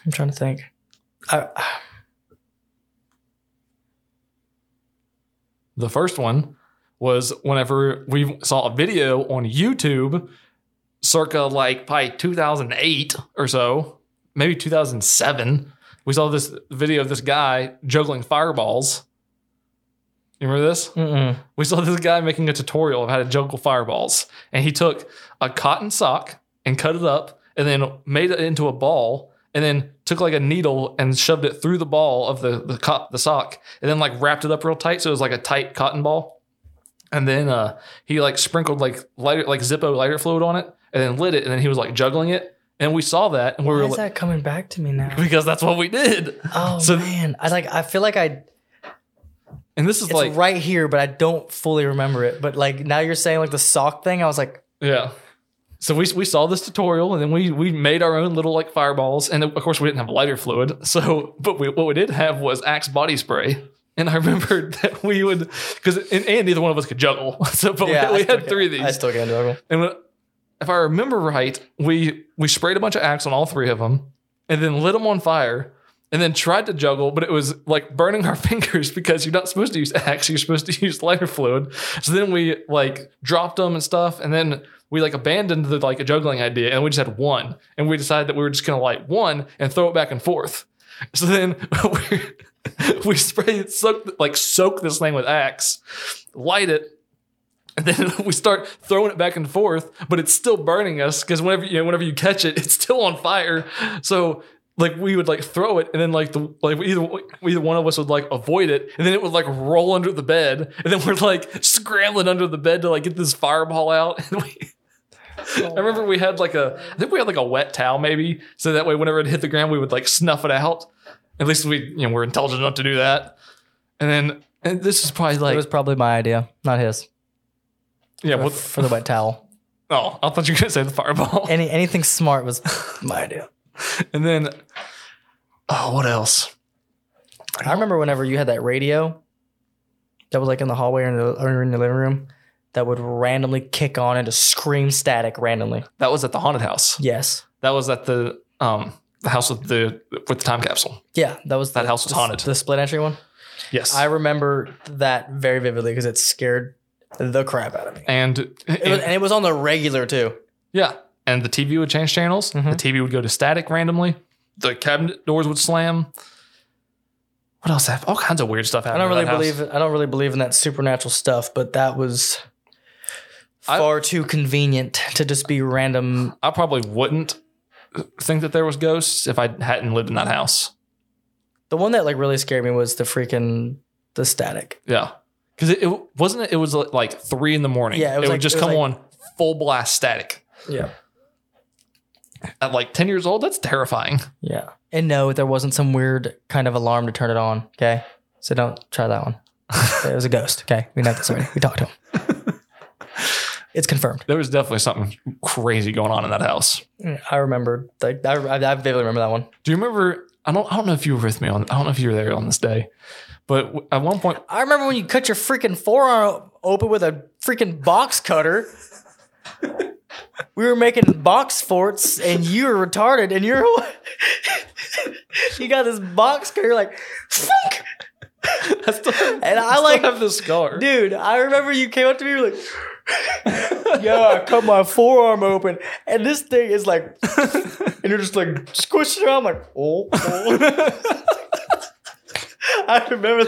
I'm trying to think. I, The first one was whenever we saw a video on YouTube, circa like probably 2008 or so, maybe 2007. We saw this video of this guy juggling fireballs. You remember this? mm-mm. We saw this guy making a tutorial of how to juggle fireballs, and he took a cotton sock and cut it up, and then made it into a ball, and then took like a needle and shoved it through the ball of the the, co- the sock, and then like wrapped it up real tight so it was like a tight cotton ball, and then uh, he like sprinkled like lighter like Zippo lighter fluid on it, and then lit it, and then he was like juggling it, and we saw that, and we Why were is like, that coming back to me now? because that's what we did, Oh So- man, I like. I feel like I. and this is It's like right here, but I don't fully remember it. But like now, you're saying like the sock thing. I was like, Yeah. So we, we saw this tutorial and then we we made our own little like fireballs and of course we didn't have lighter fluid so but we, what we did have was Axe body spray and I remember that we would because and, and neither one of us could juggle so but yeah, we, we had three of these I still can't juggle. and if I remember right we we sprayed a bunch of Axe on all three of them and then lit them on fire and then tried to juggle, but it was like burning our fingers because you're not supposed to use axe, you're supposed to use lighter fluid. So then we like dropped them and stuff, and then we like abandoned the like a juggling idea, and we just had one, and we decided that we were just gonna light one and throw it back and forth. So then we we spray soak like soak this thing with axe, light it, and then we start throwing it back and forth, but it's still burning us because whenever you know, whenever you catch it, it's still on fire. So like we would like throw it, and then like the like either either one of us would like avoid it, and then it would like roll under the bed, and then we're like scrambling under the bed to like get this fireball out. And we, I remember we had like a I think we had like a wet towel maybe, so that way whenever it hit the ground, we would like snuff it out. At least we you know we're intelligent enough to do that. And then And this is probably like it was probably my idea, not his. Yeah. For, What, for the wet towel. oh, I thought you were gonna say the fireball. Any anything smart was my idea. And then, oh, what else? I remember whenever you had that radio that was like in the hallway or in the, or in living room that would randomly kick on and just scream static randomly. That was at the haunted house. Yes. That was at the um the house with the with the time capsule. Yeah, that was That the- house was the- haunted. The split entry one. Yes. I remember that very vividly because it scared the crap out of me. and, It was, and- it was on the regular too. yeah, and the TV would change channels. Mhm. The TV would go to static randomly. The cabinet doors would slam. What else happened? All kinds of weird stuff I don't really that house. believe I don't really believe in that supernatural stuff, but that was I- far too convenient to just be random. I probably wouldn't think that there was ghosts if I hadn't lived in that house. The one that like really scared me was the freaking the static. Yeah, because it, it wasn't. It, it was like three in the morning. Yeah, it it, was would just it was come like- on full blast static. Yeah. At like ten years old, that's terrifying. Yeah. And no, there wasn't some weird kind of alarm to turn it on. Okay. So don't try that one. it was a ghost. Okay. We know this already. We talked to him. It's confirmed. There was definitely something crazy going on in that house. Mm, I remember. Like, I, I, I vividly remember that one. Do you remember? I don't. I don't know if you were with me on. I don't know if you were there on this day, but at one point, I remember when you cut your freaking forearm open with a freaking box cutter. we were making box forts, and you were retarded, and you're you got this box cutter, like, Funk! I still, and I still like, have the scar. dude. I remember you came up to me, you were like, yeah, I cut my forearm open, and this thing is like, and you're just like squishing around, like, oh. oh. I remember,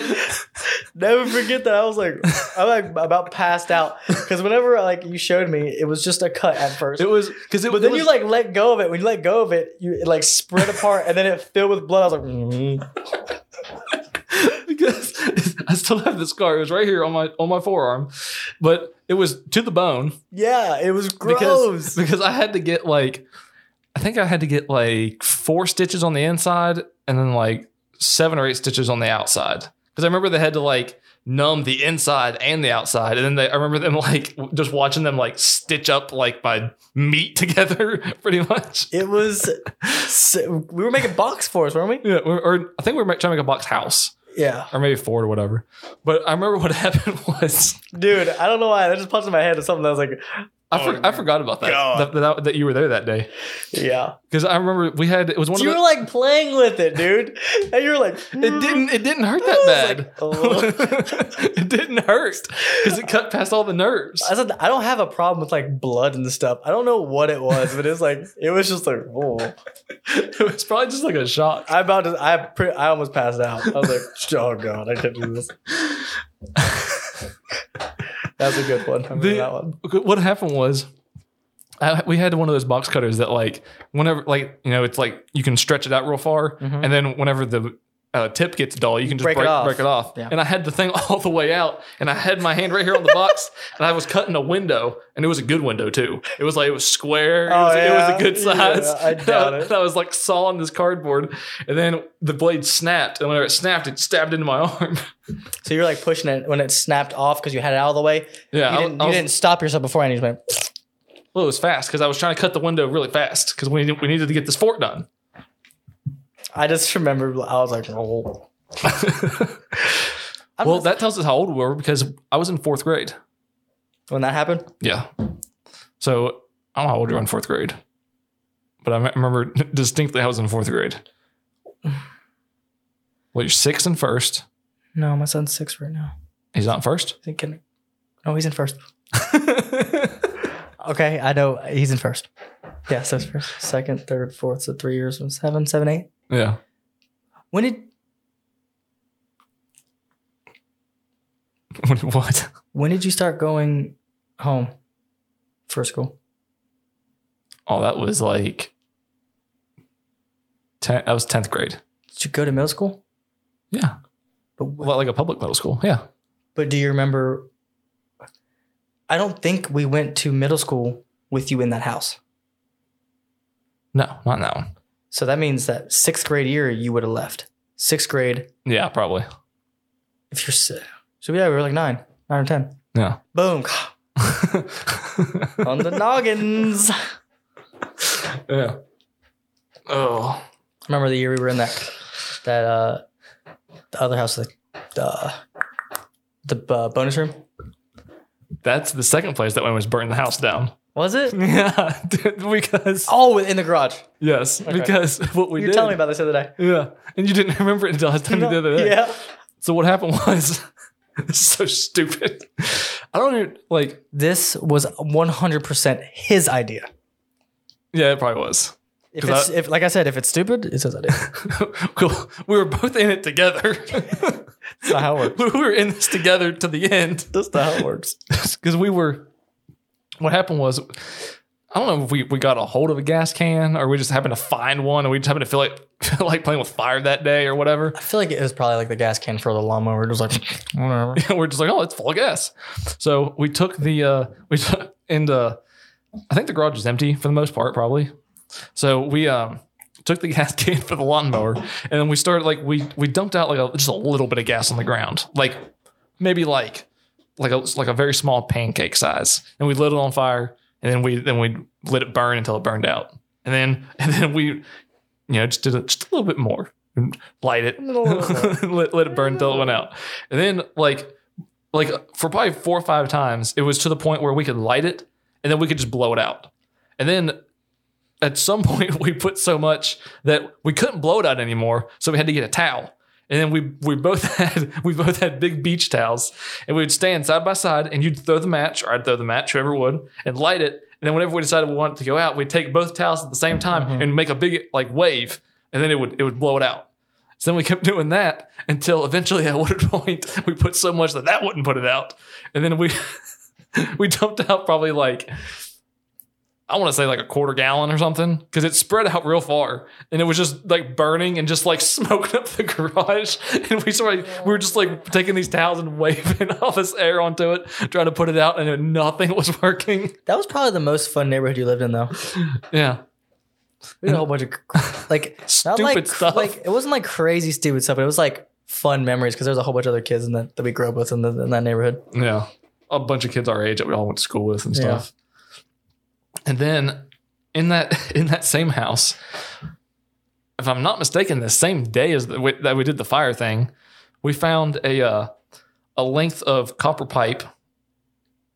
never forget that. I was like, I'm like about passed out because whenever like you showed me, it was just a cut at first. It was because it but then was, you like let go of it. When you let go of it, you it like spread apart, and then it filled with blood. I was like, mm. because I still have the scar. It was right here on my on my forearm, but it was to the bone yeah, it was gross. because because I had to get like I think I had to get like four stitches on the inside and then like seven or eight stitches on the outside because I remember they had to like numb the inside and the outside and then they I remember them like just watching them like stitch up like my meat together pretty much. it was. so- we were making box forts, weren't we? Yeah, or, or I think we were trying to make a box house Yeah, or maybe Ford or whatever. But I remember what happened was dude. I don't know why that just popped in my head. Or something that was like, I, oh, for, I forgot about that, that, that that you were there that day yeah. because I remember we had it was one of those. you were like playing with it, dude, and you were like, it didn't mm. it didn't hurt that like, bad. oh. it didn't hurt because it cut past all the nerves. I said I don't have a problem with like blood and stuff. I don't know what it was, but it's like it was just like oh. it was probably just like a shock. I about to I pre- I almost passed out. I was like, oh god, I can't do this. That's a good one. The- that one. What happened was. I, we had one of those box cutters that like whenever like you know it's like you can stretch it out real far Mhm. and then whenever the uh, tip gets dull you can just Break break, it off. break it off Yeah. and I had the thing all the way out and I had my hand right here on the box and I was cutting a window and it was a good window too it was like it was square it, Oh, was, it was a good Yeah, size I doubt it. and I was like sawing this cardboard and then the blade snapped and whenever it snapped it stabbed into my arm So you're like pushing it when it snapped off because you had it out of the way. yeah You I- didn't I you didn't stop yourself beforehand. You just went. well it was fast because I was trying to cut the window really fast because we, we needed to get this fort done I just remember I was like, oh. Well, just- that tells us how old we were because I was in fourth grade. when that happened. Yeah. So I don't know how old you were in fourth grade, but I remember distinctly I was in fourth grade. Well, you're six and first. No, my son's six right now. He's not first. He's in kinder- No, he's in first. Okay, I know he's in first. Yeah, so it's first, second, third, fourth, so three years, from seven, seven, eight. Yeah. When did What- what? when did you start going home for school? Oh, that was like. Ten, that was tenth grade. Did you go to middle school? Yeah. But Well, like a public middle school. Yeah. but do you remember? I don't think we went to middle school with you in that house. No, not in that one. So that means that sixth grade year you would have left. Sixth grade, Yeah, probably. if you're si- So yeah, we were like nine, nine or ten. Yeah. Boom. On the noggins. yeah. Oh. Remember the year we were in that that uh the other house, the the, the uh, bonus room? That's the second place that one was burning the house down. Was it? Yeah, because Oh, in the garage. yes, because what we did. you were telling me about this the other day. Yeah, and you didn't remember it until I was telling you the other day. Yeah. So what happened was, this is so stupid. I don't even like. This was 100% his idea. Yeah, it probably was. If it's, I- if, like I said, if it's stupid, it's his idea. cool. We were both in it together. That's not how it works. we were in this together to the end That's not how it works. because we were. What happened was, I don't know if we, we got a hold of a gas can or we just happened to find one and we just happened to feel like like playing with fire that day or whatever. I feel like it was probably like the gas can for the lawnmower. It was like, whatever. we're just like, oh, it's full of gas. So we took the uh we took and uh I think the garage is empty for the most part, probably. So we um took the gas can for the lawnmower and then we started like we we dumped out like a, just a little bit of gas on the ground. Like maybe like like a like a very small pancake size. And we lit it on fire and then we then we let it burn until it burned out. And then and then we you know just did it just a little bit more. and Light it. let, let it burn until it went out. And then like like for probably four or five times, it was to the point where we could light it and then we could just blow it out. And then at some point we put so much that we couldn't blow it out anymore, so we had to get a towel. And then we we both had we both had big beach towels, and we would stand side by side, and you'd throw the match, or I'd throw the match, whoever would, and light it. And then whenever we decided we wanted to go out, we'd take both towels at the same time mm-hmm. and make a big like wave, and then it would it would blow it out. So then we kept doing that until eventually at one point we put so much that that wouldn't put it out, and then we we dumped out probably like I want to say like a quarter gallon or something because it spread out real far and it was just like burning and just like smoking up the garage. And we started, we were just like taking these towels and waving all this air onto it, trying to put it out, and nothing was working. That was probably the most fun neighborhood you lived in, though. Yeah, We had a whole bunch of like Stupid like, stuff. Like it wasn't like crazy stupid stuff, but it was like fun memories because there was a whole bunch of other kids in that that we grew up with in, the, in that neighborhood. yeah, a bunch of kids our age that we all went to school with and Yeah. And then in that in that same house, if I'm not mistaken, the same day as the, that we did the fire thing, we found a uh, a length of copper pipe,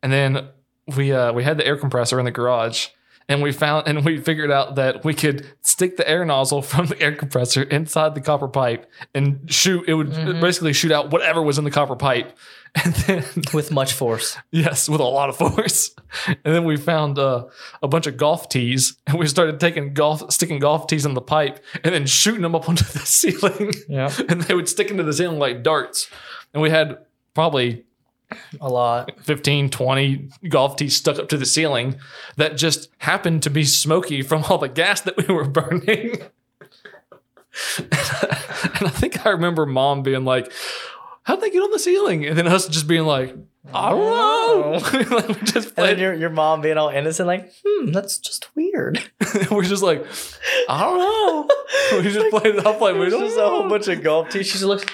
and then we uh, we had the air compressor in the garage, and we found and we figured out that we could stick the air nozzle from the air compressor inside the copper pipe and shoot. It would basically shoot out whatever was in the copper pipe, and then With much force. Yes, with a lot of force. And then we found uh, a bunch of golf tees, and we started taking golf, sticking golf tees in the pipe, and then shooting them up onto the ceiling. Yeah. And they would stick into the ceiling like darts. And we had probably A lot. 15, 20 golf tees stuck up to the ceiling that just happened to be smoky from all the gas that we were burning. and I think I remember mom being like, How'd they get on the ceiling? And then us just being like, I don't know. like just And then your your mom being all innocent, like, hmm, that's just weird. we're just like, I don't know. we just played it off like we just know. a whole bunch of golf tees. She just looks.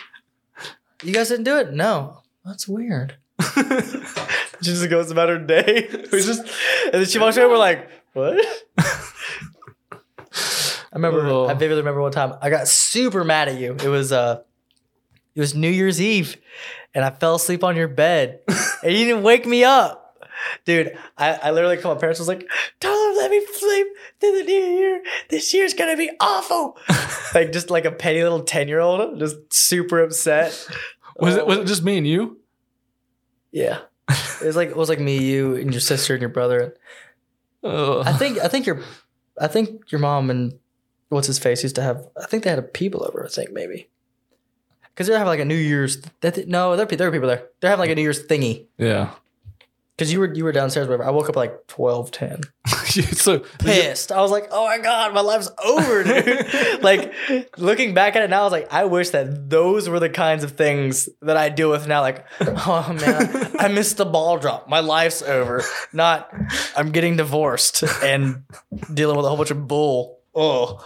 You guys didn't do it? No. That's weird. she just goes about her day. We just, and then she walks away. We're like, what? I remember. Oh. I vividly remember one time I got super mad at you. It was uh, it was New Year's Eve, and I fell asleep on your bed, and you didn't wake me up. Dude, I, I literally called my parents. I was like, "Tell them let me sleep through the new year. This year's gonna be awful." like just like a petty little ten year old, just super upset. was it was it just me and you? Yeah, it was like it was like me, you, and your sister and your brother. Ugh. I think I think your I think your mom and what's his face used to have. I think they had a people over. I think maybe because they're having like a New Year's. That no, there there were people there. They're having like a New Year's thingy. yeah. Because you were you were downstairs, whatever. I woke up at like 12, 10. so Pissed. I was like, oh my God, my life's over, dude. like looking back at it now, I was like, I wish that those were the kinds of things that I deal with now. Like, oh man, I missed the ball drop. My life's over. Not I'm getting divorced and dealing with a whole bunch of bull. Oh.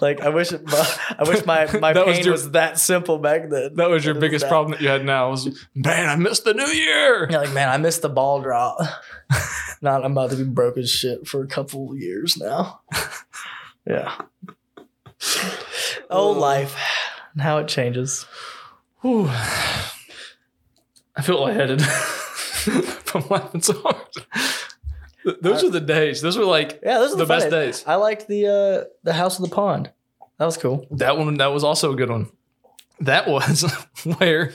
Like I wish, it, I wish my my That pain was was, that simple back then. That was your biggest problem that you had now was, man, I missed the new year. You're like, man, I missed the ball drop. Not, I'm about to be broke as shit for a couple years now. yeah. Oh, life, and how it changes. Whew. I feel lightheaded from laughing so hard. Th- Those I- were the days. Those were like Yeah, those are the, the, best days. I liked the uh, the house of the pond. That was cool. That one, that was also a good one. That was where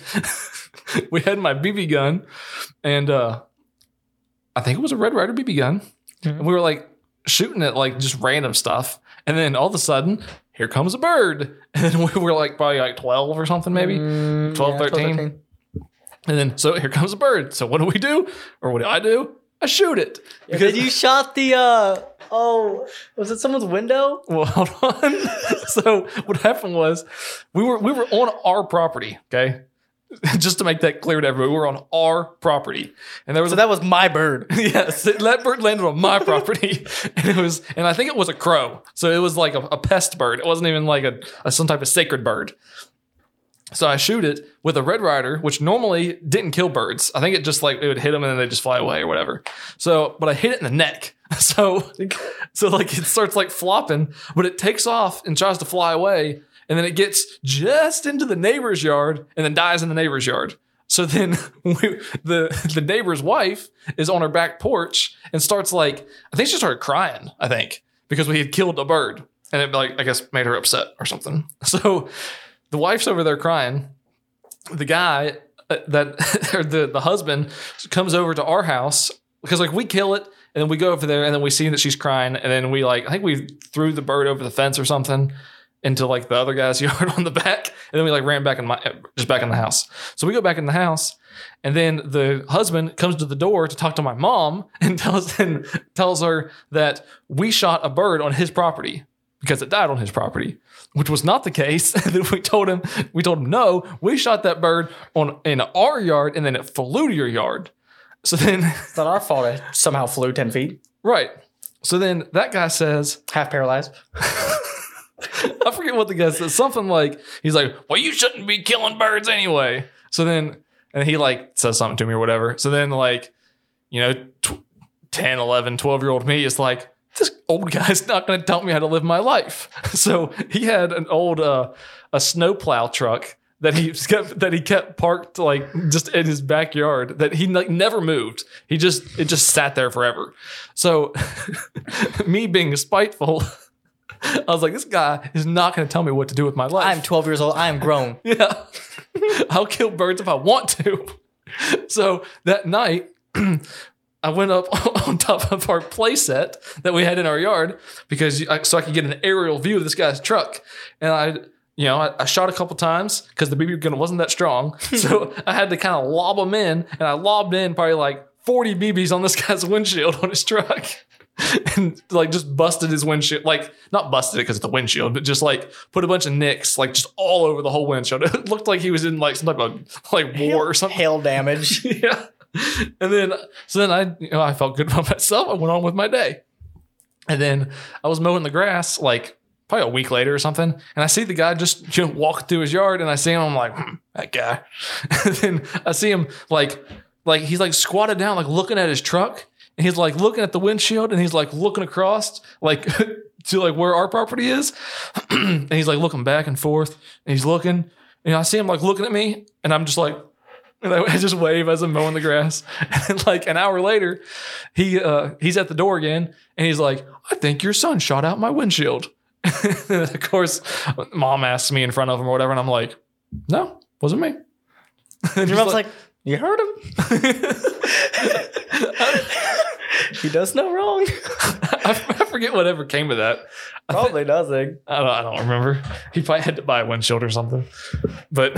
we had my BB gun, and uh, I think it was a Red Ryder BB gun, Mhm. and we were like shooting at like just random stuff, and then all of a sudden, here comes a bird, and then we were like probably like twelve or something, maybe. Mm, 12, 13. And then, so here comes a bird. So what do we do? Or what do I do? I shoot it. Yeah, then you shot the uh oh was it someone's window? well, hold on. so what happened was we were we were on our property. Okay, just to make that clear to everybody, we were on our property, and there was So a, that was my bird. yes, that bird landed on my property, and it was, and I think it was a crow. So it was like a, a pest bird. It wasn't even like a, a some type of sacred bird. So I shoot it with a Red Ryder, which normally didn't kill birds. I think it just like it would hit them and then they just fly away or whatever. So, but I hit it in the neck. So, so like it starts like flopping, but it takes off and tries to fly away, and then it gets just into the neighbor's yard and then dies in the neighbor's yard. So then we, the the neighbor's wife is on her back porch and starts like I think she started crying. I think because we had killed a bird and it like I guess made her upset or something. So the wife's over there crying. The guy uh, that or the the husband comes over to our house because like we kill it and then we go over there and then we see that she's crying and then we like I think we threw the bird over the fence or something into like the other guy's yard on the back and then we like ran back in my just back in the house. So we go back in the house and then the husband comes to the door to talk to my mom and tells and tells her that we shot a bird on his property because it died on his property, which was not the case. Then we told him we told him no, we shot that bird on in our yard and then it flew to your yard. So then It's not our fault. It somehow flew ten feet, right. So then that guy says, half paralyzed. I forget what the guy says. Something like, he's like, well, you shouldn't be killing birds anyway. So then, and he like says something to me or whatever. So then, like, you know, tw- 10, 11, 12 year old me is like, this old guy's not going to tell me how to live my life. So he had an old, uh, a snowplow truck that he kept, that he kept parked like just in his backyard that he like never moved. He just, it just sat there forever. So me being spiteful, I was like, this guy is not going to tell me what to do with my life. I'm 12 years old. I am grown. yeah. I'll kill birds if I want to. So that night, I went up on top of our playset that we had in our yard because so I could get an aerial view of this guy's truck. And I, you know, I, I shot a couple times because the BB gun wasn't that strong. So I had to kind of lob them in, and I lobbed in probably like 40 BBs on this guy's windshield on his truck. and like just busted his windshield, like not busted it because it's the windshield, but just like put a bunch of nicks like just all over the whole windshield. It looked like he was in like some type of like war or something. Hail damage. yeah. And then so then I you know I felt good about myself. I went on with my day. And then I was mowing the grass like probably a week later or something, and I see the guy just you know walk through his yard, and I see him. I'm like hmm, that guy. and then I see him like like he's like squatted down, like looking at his truck, and he's like looking at the windshield, and he's like looking across like. To like where our property is, and he's like looking back and forth, and he's looking, and I see him like looking at me, and I'm just like, I I just wave as I'm mowing the grass. And like an hour later, he uh, he's at the door again, and he's like, "I think your son shot out my windshield." of course, mom asks me in front of him or whatever, and I'm like, "No, wasn't me." And Your mom's like, you heard him. he does no wrong. I, I forget whatever came of that. Probably nothing. I don't, I don't remember. He probably had to buy a windshield or something. But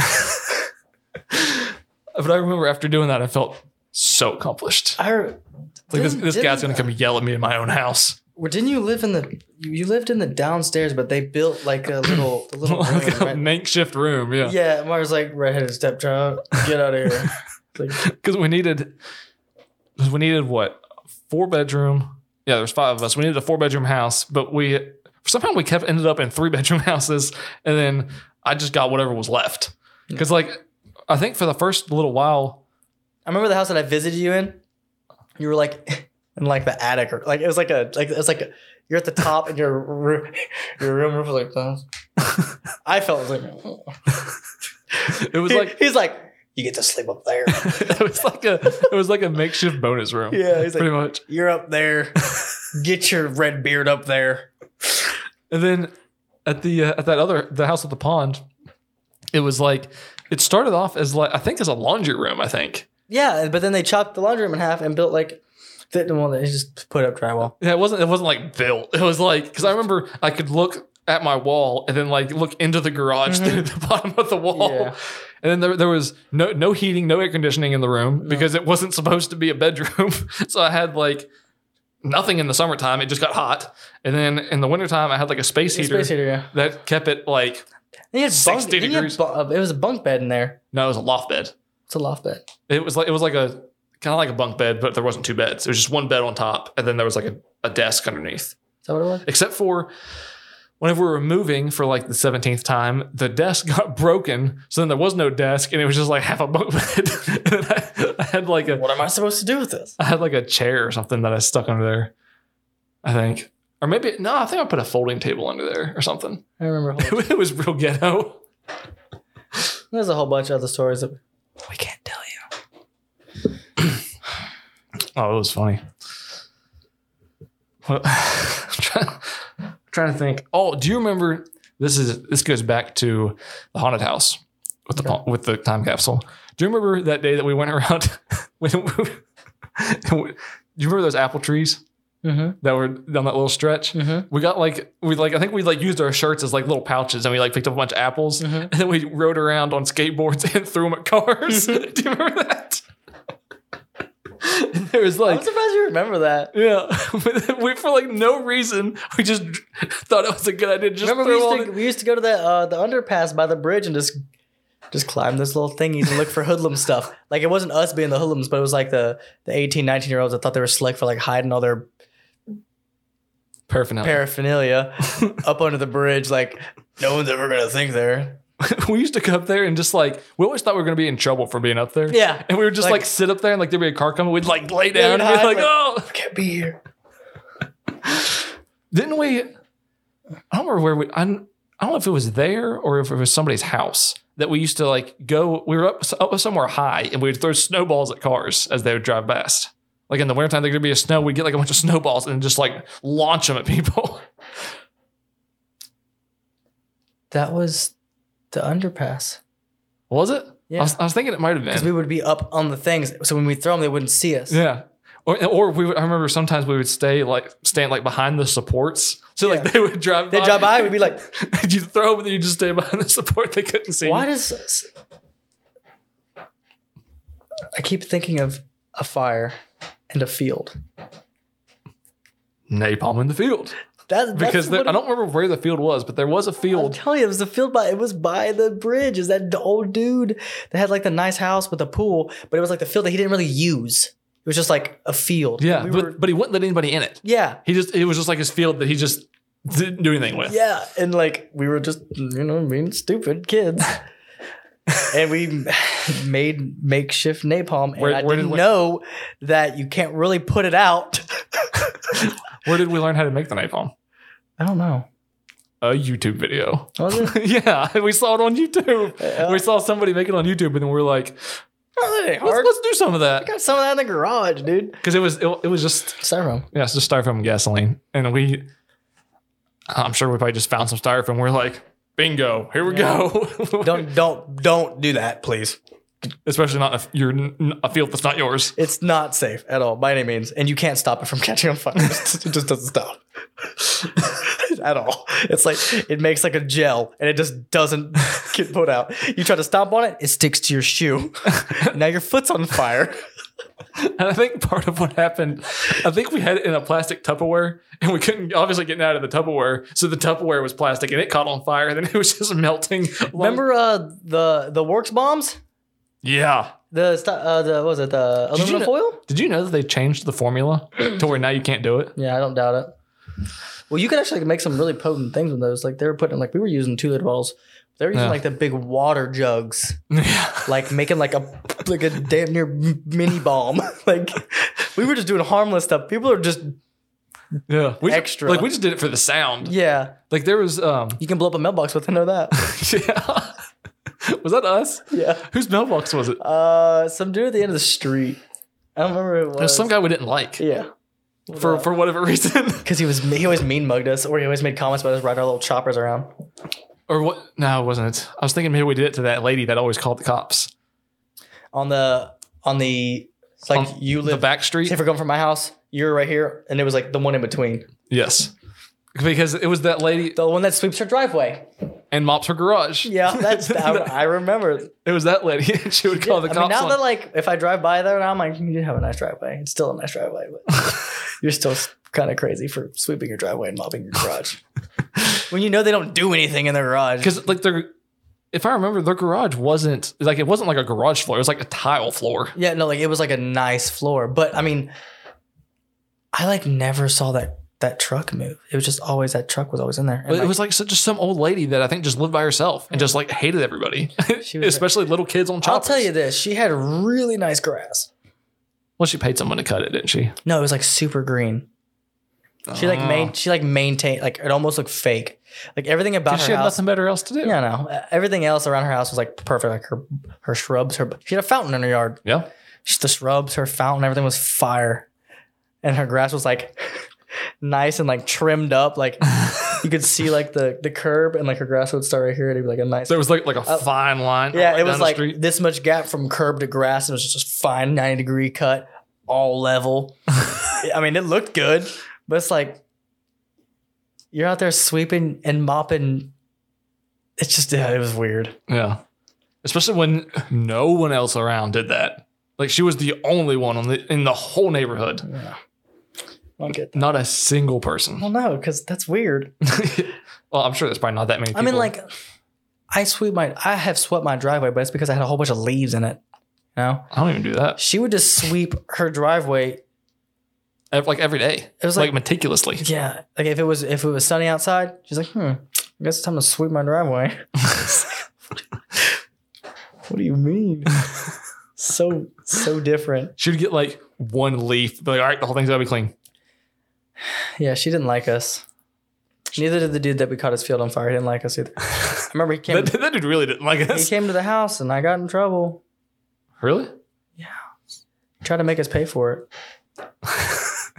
but I remember after doing that, I felt so accomplished. I Like this, this guy's gonna come yell at me in my own house. well, didn't you live in the? You, lived in the downstairs, but they built like a little, a little room. like a right? makeshift room, yeah. Yeah, Mars like redheaded stepchild. Get out of here. Like, Because we needed, 'cause we needed what four bedroom. Yeah, there's five of us. We needed a four bedroom house, but we somehow we kept ended up in three bedroom houses, and then I just got whatever was left. Because like I think for the first little while, I remember the house that I visited you in. You were like in like the attic, or like it was like a like it was like a, you're at the top and your roo- your room roof was like this. I felt like it was He- like he's like you get to sleep up there. it was like a it was like a makeshift bonus room. Yeah, he's like- pretty much. You're up there. Get your red beard up there. And then at the uh, at that other the house at the pond, it was like it started off as like I think as a laundry room. I think. Yeah, but then they chopped the laundry room in half and built like the well, they just put up drywall. Yeah, it wasn't. It wasn't like built. It was like because I remember I could look at my wall and then like look into the garage mm-hmm. through the bottom of the wall. Yeah. And then there, there was no no heating, no air conditioning in the room because it wasn't supposed to be a bedroom. so I had like nothing in the summertime. It just got hot. And then in the wintertime, I had like a space heater, Space heater, yeah. that kept it like You had 60 bunk, then you had degrees. bu- uh, it was a bunk bed in there. no, it was a loft bed. It's a loft bed. It was like it was like a kind of like a bunk bed, but there wasn't two beds. It was just one bed on top, and then there was like a, a desk underneath. Is that what it was? except for whenever we were moving for like the 17th time, the desk got broken. So then there was no desk and it was just like half a bunk bed. and then I, I had like a, What am I supposed to do with this? I had like a chair or something that I stuck under there. I think. Or maybe, no, I think I put a folding table under there or something. I remember. It was real ghetto. There's a whole bunch of other stories that we can't tell you. Oh, it was funny. Well, I'm trying, I'm trying to think. Oh, do you remember? This is this goes back to the haunted house with the with the time capsule. Do you remember that day that we went around? when, do you remember those apple trees Mm-hmm. that were down that little stretch? Mm-hmm. We got like we like I think we like used our shirts as like little pouches and we like picked up a bunch of apples Mhm. and then we rode around on skateboards and threw them at cars. Mm-hmm. do you remember that? And there was like I'm surprised you remember that. yeah, we for like no reason we just thought it was a good idea. Just remember we used, all to, the- we used to go to the uh, the underpass by the bridge and just just climb this little thingies and look for hoodlum stuff. Like it wasn't us being the hoodlums, but it was like the the 18, 19 year olds that thought they were slick for like hiding all their paraphernalia. paraphernalia up under the bridge. Like no one's ever gonna think there. we used to go up there and just like we always thought we were gonna be in trouble for being up there. Yeah. and we would just Like- like, sit up there and like there'd be a car coming, we'd like lay Yeah, down we'd and be hide, like, like- oh, Can't be here. didn't we? I don't remember where we. I, don't- I don't know if it was there or if it was somebody's house that we used to like go. We were up, up somewhere high and we would throw snowballs at cars as they would drive past. Like in the wintertime, there could be a snow. We'd get like a bunch of snowballs and just like launch them at people. That was the underpass. Was it? Yeah. I was, I was thinking it might have been. Because we would be up on the things, so when we throw them, they wouldn't see us. Yeah. Or, or we would, I remember sometimes we would stay like stand like behind the supports. So like they would drive They by. drive by, we'd be like, you throw them and then you just stay behind the support. They couldn't see. Why you. does I keep thinking of a fire and a field? napalm in the field? That, Because there, I don't remember where the field was, but there was a I'm field. telling you, it was the field by it was by the bridge. Is that the old dude that had like the nice house with a pool, but it was like the field that he didn't really use. It was just like a field. Yeah, We but, were- but he wouldn't let anybody in it. yeah, He just it was just like his field that he just didn't do anything with. yeah, and like we were just you know being stupid kids. and we made makeshift napalm, and Where- I where did didn't we- know that you can't really put it out. Where did we learn how to make the napalm? I don't know. A YouTube video. Yeah, we saw it on YouTube. Yeah. We saw somebody make it on YouTube, and then we were like, Oh, let's, let's do some of that I got some of that in the garage, dude. because it was it, it was just Styrofoam. yeah, it's just styrofoam and gasoline, and we. I'm sure we probably just found some styrofoam. We're like, bingo, here we go. Don't don't don't do that, please. Especially not if you're a field that's not yours. It's not safe at all by any means, and you can't stop it from catching on fire. it just doesn't stop at all. It's like it makes like a gel, and it just doesn't get put out. You try to stomp on it, it sticks to your shoe. now your foot's on fire. And I think part of what happened, I think we had it in a plastic Tupperware and we couldn't obviously get it out of the Tupperware. So the Tupperware was plastic and it caught on fire and then it was just melting. Remember uh, the the works bombs? Yeah. The uh, the what was it the Did you aluminum know- foil? Did you know that they changed the formula to where now you can't do it? Yeah, I don't doubt it. Well, you could actually make some really potent things with those. Like they were putting like we were using two liter bottles. They were using Yeah. like the big water jugs, yeah. like making like a like a damn near mini bomb. like we were just doing harmless stuff. People are just Yeah. We, Extra. Like we just did it for the sound. yeah. Like there was um You can blow up a mailbox with. I know that. yeah. was that us? yeah. Whose mailbox was it? Uh, some dude at the end of the street. I don't remember who it was. There's some guy we didn't like Yeah. for for whatever reason. Because he was he always mean mugged us, or he always made comments about us riding our little choppers around. or what no, it wasn't it. I was thinking maybe we did it to that lady that always called the cops. On the on the it's like On you The live back say street? if we're going from my house, you're right here, and it was like the one in between. Yes. Because it was that lady The one that sweeps her driveway. and mops her garage. Yeah, that's I, I remember. It was that lady. and she would call the I cops. mean, now on- that like if I drive by there, now I'm like, you have a nice driveway. It's still a nice driveway, but you're still kind of crazy for sweeping your driveway and mopping your garage when you know they don't do anything in their garage. because like their if I remember their garage wasn't like it wasn't like a garage floor, it was like a tile floor. Yeah, no, like it was like a nice floor, but I mean, I like never saw that that truck move. It was just always that truck was always in there. And, it like, was like so- just some old lady that I think just lived by herself and just like hated everybody, She was- especially little kids on I'll tell you this: she had really nice grass. Well, she paid someone to cut it, didn't she? No, it was like super green. She like Oh. Ah. made she like maintained like it almost looked fake. Like everything about her she had house. nothing better else to do. Yeah, no. Everything else around her house was like perfect. Like her her shrubs, her she had a fountain in her yard. Yeah. Just the shrubs, her fountain, everything was fire. And her grass was like nice and like trimmed up. Like you could see like the the curb and like her grass would start right here. It'd be like a nice There was like like a Oh. fine line. Yeah, it was like street. this much gap from curb to grass. And it was just a fine 90 degree cut, all level. I mean, it looked good, but it's like you're out there sweeping and mopping. It's just, yeah, it was weird. yeah, especially when no one else around did that. Like she was the only one on the in the whole neighborhood. Yeah. I don't get that. Not a single person. Well, no, because that's weird. well, I'm sure there's probably not that many. I mean, like, I sweep my, I have swept my driveway, but it's because I had a whole bunch of leaves in it. You know, I don't even do that. she would just sweep her driveway. Like every day. It was like, like, meticulously. yeah, like if it was if it was sunny outside, she's like, hmm, I guess it's time to sweep my driveway. what do you mean? so so different. She'd get like one leaf, be like, all right, the whole thing's gotta be clean. Yeah, she didn't like us. Neither did the dude that we caught his field on fire. He didn't like us either. I remember he came. That, that dude really didn't like us. he came to the house and I got in trouble. Really? Yeah. He tried to make us pay for it.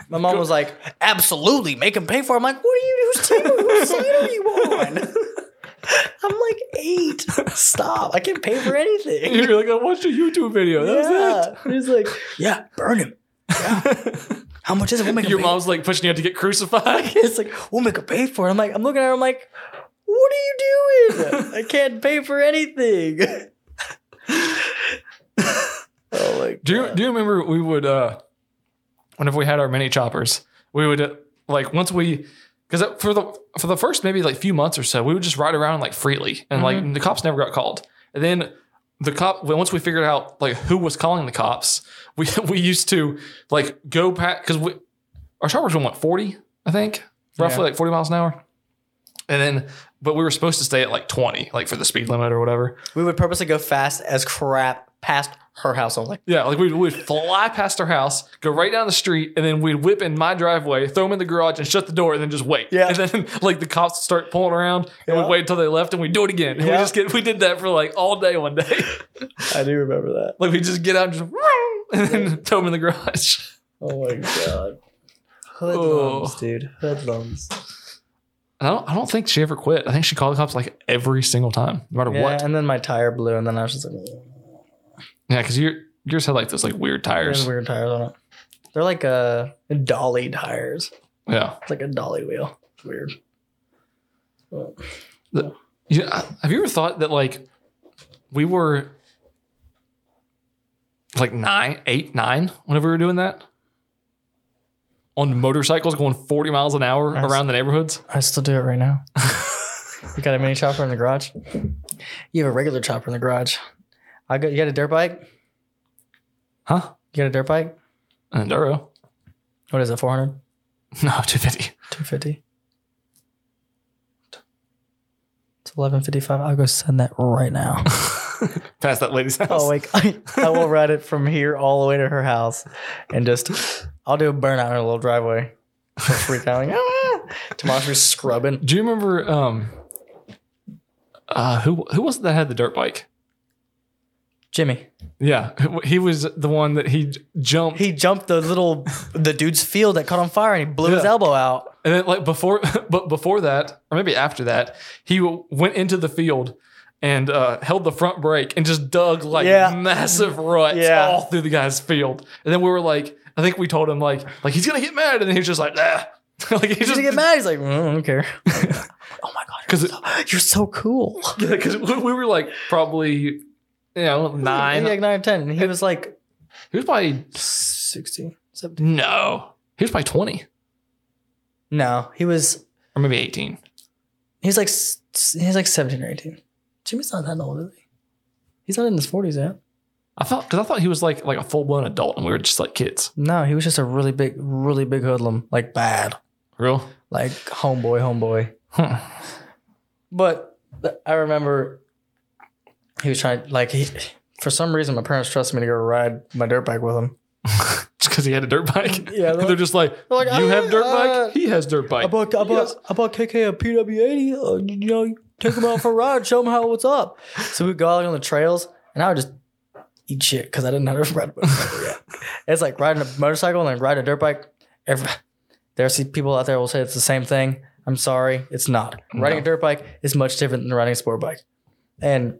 My mom was like, "Absolutely, make him pay for it." I'm like, "What are you? Whose team? Whose side are you on?" I'm like eight. Stop! I can't pay for anything. You're like, I watched a YouTube video. That yeah. He's like, "Yeah, burn him." was it. How much is it? We'll make Your mom's like pushing you out to get crucified. It's like we'll make him pay for it. I'm like, I'm looking at her. I'm like, "What are you doing? I can't pay for anything." oh my God. Do you do you remember we would uh whenever we had our mini choppers, we would like once we because for the for the first maybe like few months or so, we would just ride around like freely, and like mm-hmm. the cops never got called. And then the cop once we figured out like who was calling the cops, we we used to like go past because we our choppers went what forty I think roughly Yeah. like forty miles an hour, and then but we were supposed to stay at like twenty like for the speed limit or whatever. We would purposely go fast as crap past her house only. Yeah, like we'd, we'd fly past her house, go right down the street, and then we'd whip in my driveway, throw them in the garage, and shut the door, and then just wait. Yeah. And then like the cops would start pulling around, and Yeah. we'd wait until they left, and we'd do it again. And we just get we did that for like all day one day. I do remember that. like we just get out and just and then throw them in the garage. Oh my god. Hoodlums, Oh. dude. Hoodlums. I don't I don't think she ever quit. I think she called the cops like every single time, no matter Yeah, what. and then my tire blew, and then I was just like, Yeah, because your yours had like those like weird tires. weird tires on it. They're like uh dolly tires. Yeah. It's like a dolly wheel. It's weird. Well, You, uh, have you ever thought that like we were like nine, eight, nine whenever we were doing that on motorcycles going 40 miles an hour Nice. around the neighborhoods? I still do it right now. you got a mini chopper in the garage? You have a regular chopper in the garage. I got you got a dirt bike? Huh? You got a dirt bike? An Enduro? What is it, 400? No, 250. 250? It's eleven fifty five. I'll go send that right now. Past that lady's house. Oh, like I, I will ride it from here all the way to her house, and just I'll do a burnout in her little driveway. Freak out like ah! Tomorrow's scrubbing. Do you remember um uh who who was it that had the dirt bike? Jimmy, Yeah, he was the one that he jumped he jumped the little the dude's field that caught on fire, and he blew his elbow out. And then like before, but before that, or maybe after that, he went into the field and uh, held the front brake and just dug like Yeah. massive ruts Yeah. all through the guy's field. And then we were like, I think we told him like, like he's gonna get mad, and then he was just like, ah. like he He's just gonna get mad. He's like, "Mm, I don't care. oh my god, because you're so cool. Yeah, because we were like probably you know nine. Like nine or ten, and he was like He was probably 16, 17. no, he was probably twenty No, he was. or maybe eighteen. He's like s- he's like seventeen or eighteen. Jimmy's not that old, is he? He's not in his forties yet. I thought because I thought he was like like a full blown adult, and we were just like kids. No, he was just a really big, really big hoodlum, like bad, Real. like homeboy, homeboy. Huh. But I remember he was trying, like he. For some reason, my parents trusted me to go ride my dirt bike with him. Just because he had a dirt bike. Yeah, they're just like, they're like, you have dirt "Uh, bike. He has dirt bike. I bought, I bought, I bought KK a PW80. Uh, you know, take him out for a ride, show him how what's up. So we go out on the trails, and I would just eat shit because I didn't know how to ride a motorcycle yet. It's like riding a motorcycle and then riding a dirt bike. Every, there are people out there will say it's the same thing. I'm sorry, it's not. Riding a dirt bike is much different than riding a sport bike. And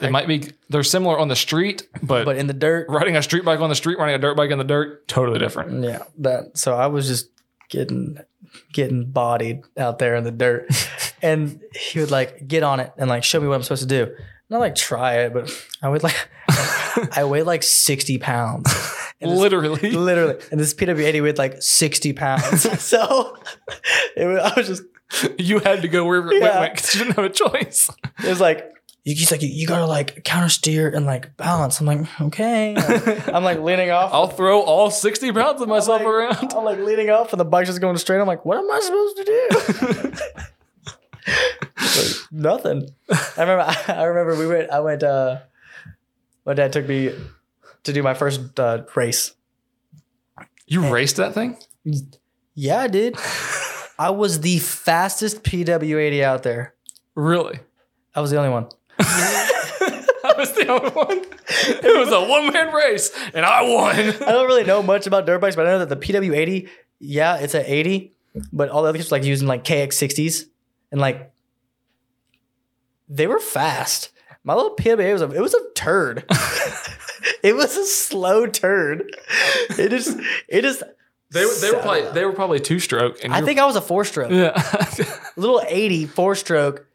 it might be they're similar on the street, but, but in the dirt, riding a street bike on the street, riding a dirt bike in the dirt, totally different. Yeah, that. So I was just getting getting bodied out there in the dirt, and he would like get on it and like show me what I'm supposed to do. Not like try it, but I would like I weighed like 60 pounds. This- Literally. literally, and this PW80 weighed like 60 pounds. so it was, I was just you had to go wherever it Yeah. went because you didn't have a choice. it was like he's like you gotta like counter steer and like balance. I'm like okay. I'm like leaning off. I'll throw all 60 pounds of myself like, around. I'm like leaning off and the bike's just going straight. I'm like, what am I supposed to do? Like, nothing. I remember. I remember we went. I went. uh My dad took me to do my first uh, race. You raced that thing? Yeah, I did. I was the fastest PW80 out there. Really? I was the only one. I was the only one. It was a one man race, and I won. I don't really know much about dirt bikes, but I know that the PW80, yeah, it's at 80, but all the other kids were like using like KX60s and like they were fast. My little PW80 was a it was a turd. it was a slow turd. It just it just They, were- they were probably they were probably two stroke. And I think I was a four stroke. yeah. Little 80 four stroke.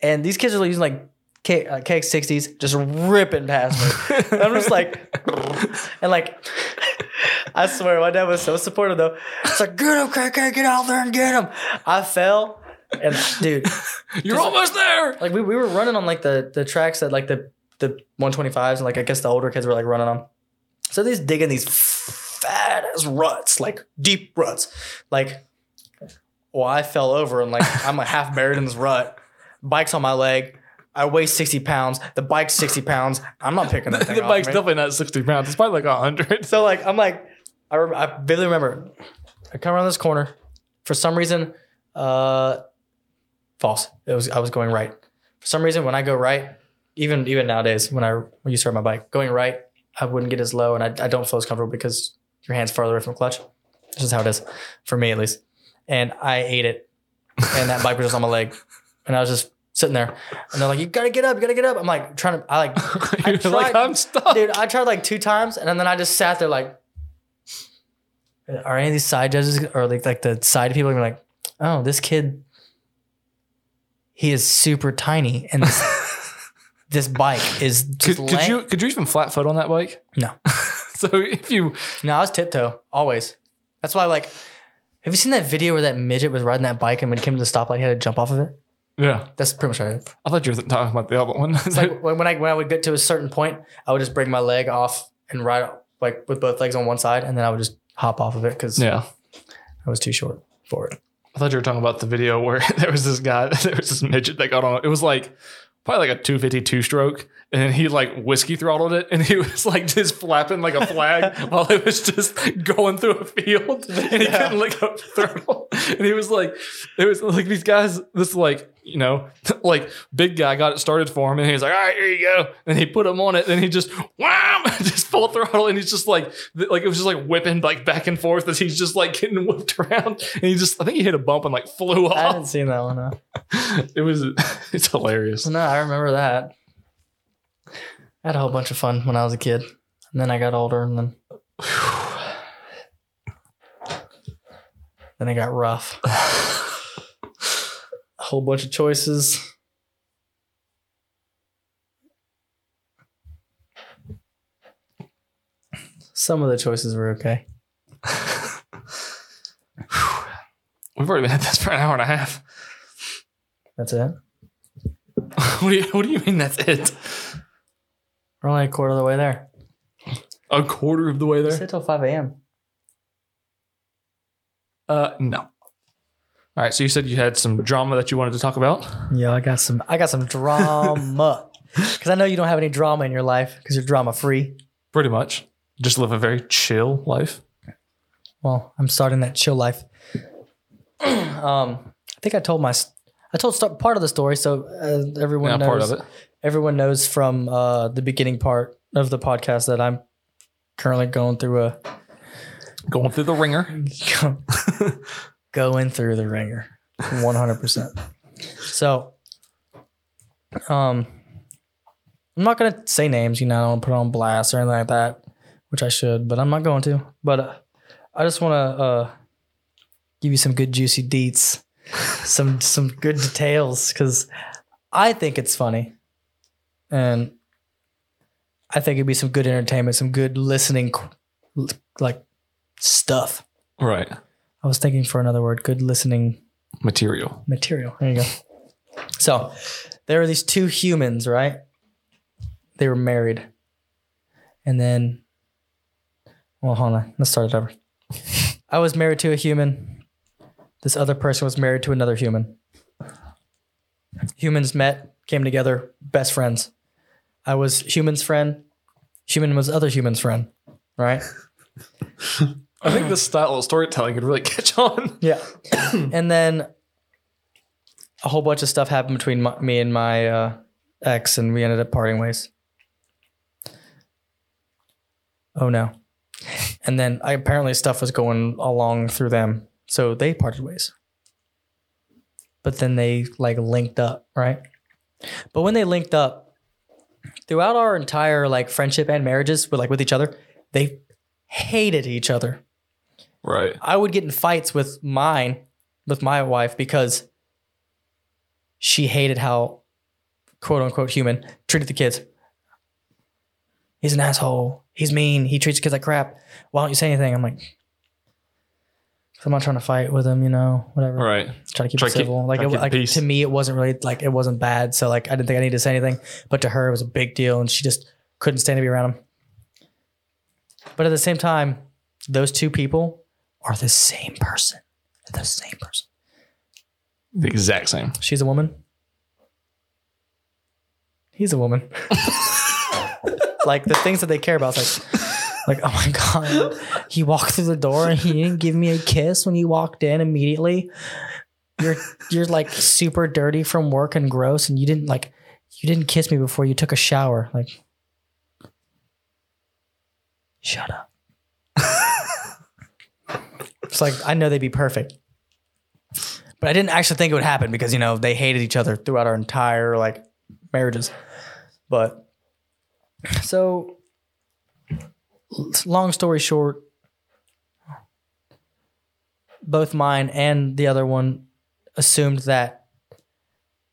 And these kids are using like K, uh, KX60s just ripping past me. I'm just like, and like, I swear, my dad was so supportive though. It's like, get him, KK, get out there and get him. I fell, and dude, You're almost there. like we, we were running on like the the tracks that like the the 125s, and like I guess the older kids were like running on. So these digging these fat ass ruts, like deep ruts, like. Well, I fell over and like I'm like half buried in this rut. Bike's on my leg. I weigh 60 pounds. The bike's 60 pounds. I'm not picking that thing The off bike's definitely not 60 pounds. It's probably like 100. So like I'm like I, rem- I vividly remember I come around this corner for some reason uh false it was I was going right for some reason when I go right even even nowadays when I when you start my bike going right I wouldn't get as low and I, I don't feel as comfortable because your hands farther away from the clutch this is how it is for me at least and I ate it and that bike was just on my leg and I was just sitting there and they're like you gotta get up you gotta get up I'm like trying to I like I You're like, tried- I'm stuck. dude, I tried like two times, and then I just sat there like, are any of these side judges or like like the side people gonna be like, oh, this kid, he is super tiny, and this, this bike is Could, just could you could you even flat foot on that bike? No. so if you No, I was tiptoe always. That's why like. Have you seen that video where that midget was riding that bike and when it came to the stoplight, he had to jump off of it? Yeah, That's pretty much what I did. I thought you were talking about the other one. It's like when, when I when I would get to a certain point, I would just bring my leg off and ride like with both legs on one side, and then I would just hop off of it because yeah, I was too short for it. I thought you were talking about the video where there was this guy, there was this midget that got on. It was like probably like a 252 stroke, and he like whiskey throttled it, and he was like just flapping like a flag while it was just going through a field, and he couldn't let go of throttle. And he was like, it was like these guys, this like you know, like big guy got it started for him, and he was like, all right, here you go, and he put him on it, and he just wham, just full throttle, and he's just like, like it was just like whipping like back and forth as he's just like getting whipped around, and he just, I think he hit a bump and like flew off I haven't seen that one. No. It was, it's hilarious. no, I remember that. I had a whole bunch of fun when I was a kid, and then I got older, and then then it got rough. a whole bunch of choices. Some of the choices were okay. We've already been at this for an hour and a half. That's it. What do you, what do you mean that's it? We're only a quarter of the way there. A quarter of the way there? Sit till five a.m. Uh, no. All right. So you said you had some drama that you wanted to talk about. Yeah, I got some. I got some drama because I know you don't have any drama in your life because you're drama free. Pretty much. Just live a very chill life. Well, I'm starting that chill life. um, I think I told my. I told part of the story, so uh, everyone Yeah, knows. part of it. Everyone knows from uh, the beginning part of the podcast that I'm currently going through a Going through the wringer. going through the wringer. 100% so um i'm not gonna say names you know i don't put on blast or anything like that which i should but i'm not going to. But uh, i just want to uh give you some good juicy deets some some good details because i think it's funny and i think it'd be some good entertainment some good listening like stuff Right. I was thinking for another word, good listening Material. material. There you go. So there are these two humans, right? They were married. And then, well, hold on. Let's start it over. I was married to a human. This other person was married to another human. Humans met, came together, best friends. I was human's friend. Human was other human's friend, right? I think this style of storytelling could really catch on. Yeah. and then a whole bunch of stuff happened between my, me and my uh, ex, and we ended up parting ways. Oh no. And then I, apparently stuff was going along through them. So they parted ways. But then they like linked up, right? But when they linked up, throughout our entire like friendship and marriages with like with each other, they hated each other. Right. I would get in fights with mine, with my wife, because she hated how quote unquote human treated the kids. He's an asshole. He's mean. He treats kids like crap. Why don't you say anything? I'm like, 'Cause I'm not trying to fight with him, you know, whatever. Right. Try to keep Try it to keep- civil. like, it, like to me, it wasn't really like it wasn't bad. So like, I didn't think I needed to say anything. But to her, it was a big deal, and she just couldn't stand to be around him. But at the same time, those two people are the same person. They're the same person. The exact same. She's a woman. He's a woman. like the things that they care about, like, like oh my god, he walked through the door and he didn't give me a kiss when he walked in immediately. You're you're like super dirty from work and gross, and you didn't like you didn't kiss me before you took a shower. Like, shut up. it's like I know they'd be perfect. But I didn't actually think it would happen because you know they hated each other throughout our entire like marriages. But so long story short, both mine and the other one assumed that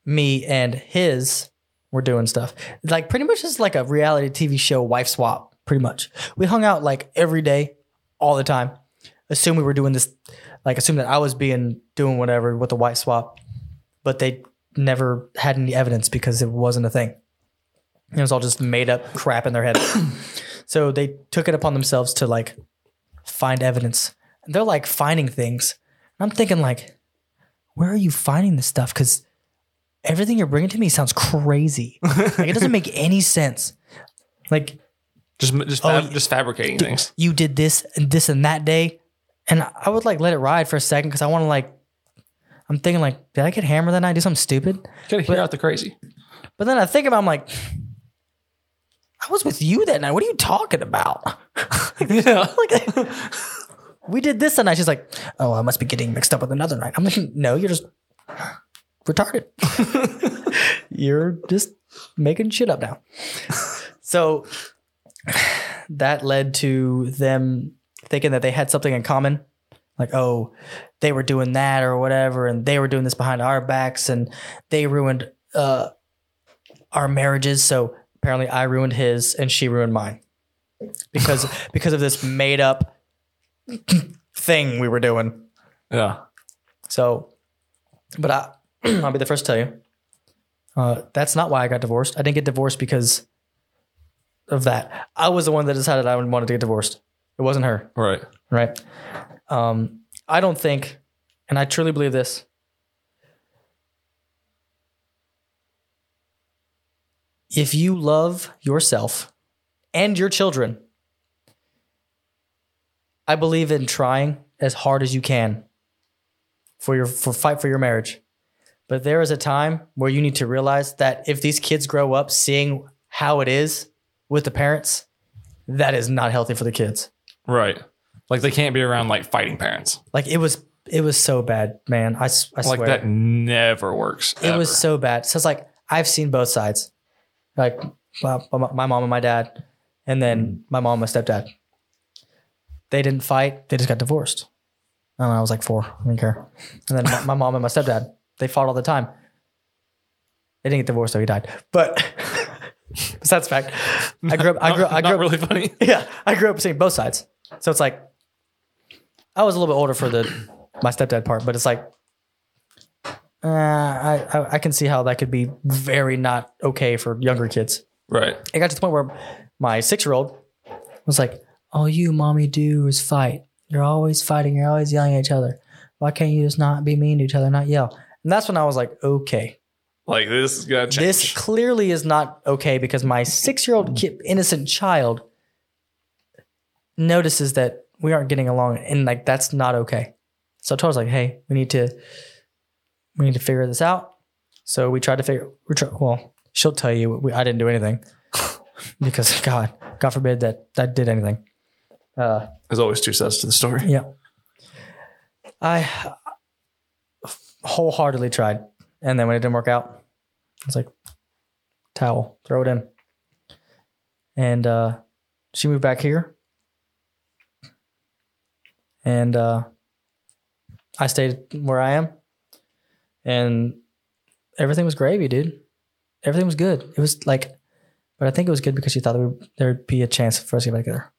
me and his were doing stuff. Like pretty much just like a reality TV show wife swap, pretty much. We hung out like every day, all the time. Assume we were doing this like assume that I was being doing whatever with the wife swap, but they never had any evidence because it wasn't a thing. It was all just made up crap in their head. So they took it upon themselves to like find evidence. And they're like finding things. And I'm thinking like, where are you finding this stuff? Because everything you're bringing to me sounds crazy. like it doesn't make any sense. Like Just just Oh, just fabricating things. you did this and this and that day, and I would like let it ride for a second because I want to like. I'm thinking like, did I get hammered that night? Do something stupid? Gotta hear out the crazy. But then I think about, I'm like, I was with you that night. What are you talking about? yeah. like, we did this that night. She's like, oh, I must be getting mixed up with another night. I'm like, no, you're just retarded. you're just making shit up now. so that led to them thinking that they had something in common. Like, oh, they were doing that or whatever, and they were doing this behind our backs, and they ruined uh, our marriages. So apparently, I ruined his, and she ruined mine because because of this made up thing we were doing. Yeah. So, but I, I'll be the first to tell you, uh, that's not why I got divorced. I didn't get divorced because of that. I was the one that decided I wanted to get divorced. It wasn't her, Right. right? Um, I don't think, and I truly believe this. If you love yourself and your children, I believe in trying as hard as you can for your for fight for your marriage. But there is a time where you need to realize that if these kids grow up seeing how it is with the parents, that is not healthy for the kids. Right. Like they can't be around like fighting parents. Like it was it was so bad, man. I, I Like swear. that never works. It was so bad. So it's like I've seen both sides, like my, my mom and my dad, and then hmm. my mom and my stepdad. They didn't fight. They just got divorced. And. I was like four. I didn't care. And then my, my mom and my stepdad, they fought all the time. They didn't get divorced though. He died. But besides the fact, I grew up. I grew. up- I Not grew up. really funny. Yeah, I grew up seeing both sides. So it's like I was a little bit older for the my stepdad part, but it's like uh, I, I I can see how that could be very not okay for younger kids. Right. It got to the point where my six year old was like, "All you mommy do is fight. You're always fighting. You're always yelling at each other. Why can't you just not be mean to each other, not yell?" And that's when I was like, "Okay, Like this is gonna change. this clearly is not okay because my six year old innocent child notices that we aren't getting along and like that's not okay. So I told her, was like, hey, we need to we need to figure this out. So we tried to figure we try, well, she'll tell you we, I didn't do anything because God, God forbid that I did anything. Uh, There's always two sides to the story. yeah. I wholeheartedly tried. And then when it didn't work out, I was like, towel, throw it in. And uh, she moved back here. And uh, I stayed where I am. And everything was gravy, dude. Everything was good. It was like, but I think it was good because she thought there would, there'd be a chance for us to get back together.